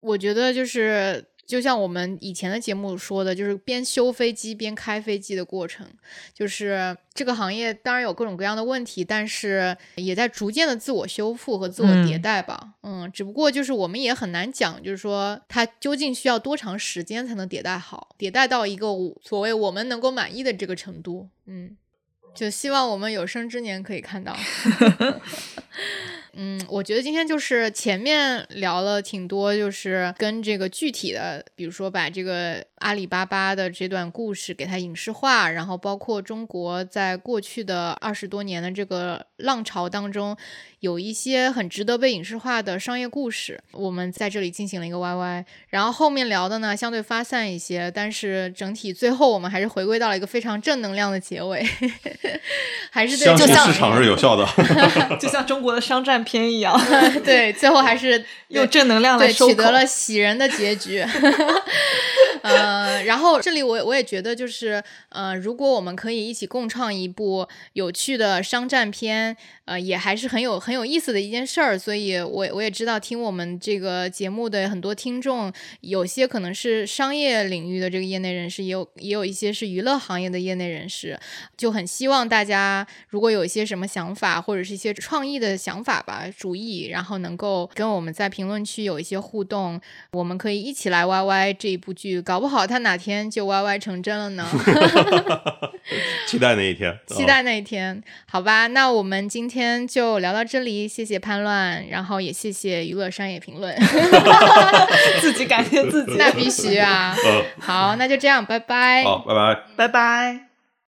Speaker 1: 我觉得就是。就像我们以前的节目说的，就是边修飞机边开飞机的过程，就是这个行业当然有各种各样的问题，但是也在逐渐的自我修复和自我迭代吧。嗯，只不过就是我们也很难讲，就是说它究竟需要多长时间才能迭代好，迭代到一个所谓我们能够满意的这个程度。嗯，就希望我们有生之年可以看到。嗯，我觉得今天就是前面聊了挺多，就是跟这个具体的，比如说把这个阿里巴巴的这段故事给它影视化，然后包括中国在过去的二十多年的这个浪潮当中。有一些很值得被影视化的商业故事，我们在这里进行了一个 YY，然后后面聊的呢相对发散一些，但是整体最后我们还是回归到了一个非常正能量的结尾，还是对
Speaker 3: 相信市场是有效的，
Speaker 2: 就像中国的商战片一样，
Speaker 1: 对，最后还是
Speaker 2: 用正能量来
Speaker 1: 取得了喜人的结局。呃，呃然后这里我我也觉得就是，呃，如果我们可以一起共创一部有趣的商战片。呃，也还是很有很有意思的一件事儿，所以我我也知道听我们这个节目的很多听众，有些可能是商业领域的这个业内人士，也有也有一些是娱乐行业的业内人士，就很希望大家如果有一些什么想法或者是一些创意的想法吧、主意，然后能够跟我们在评论区有一些互动，我们可以一起来 YY 这一部剧，搞不好它哪天就 YY 成真了呢？
Speaker 3: 期待那一天，
Speaker 1: 期待那一天，好吧？那我们今天就聊到这里，谢谢叛乱，然后也谢谢娱乐商业评论，
Speaker 2: 自己感谢自己，
Speaker 1: 那必须啊！好，那就这样，拜拜，
Speaker 3: 好，拜拜，
Speaker 2: 拜拜。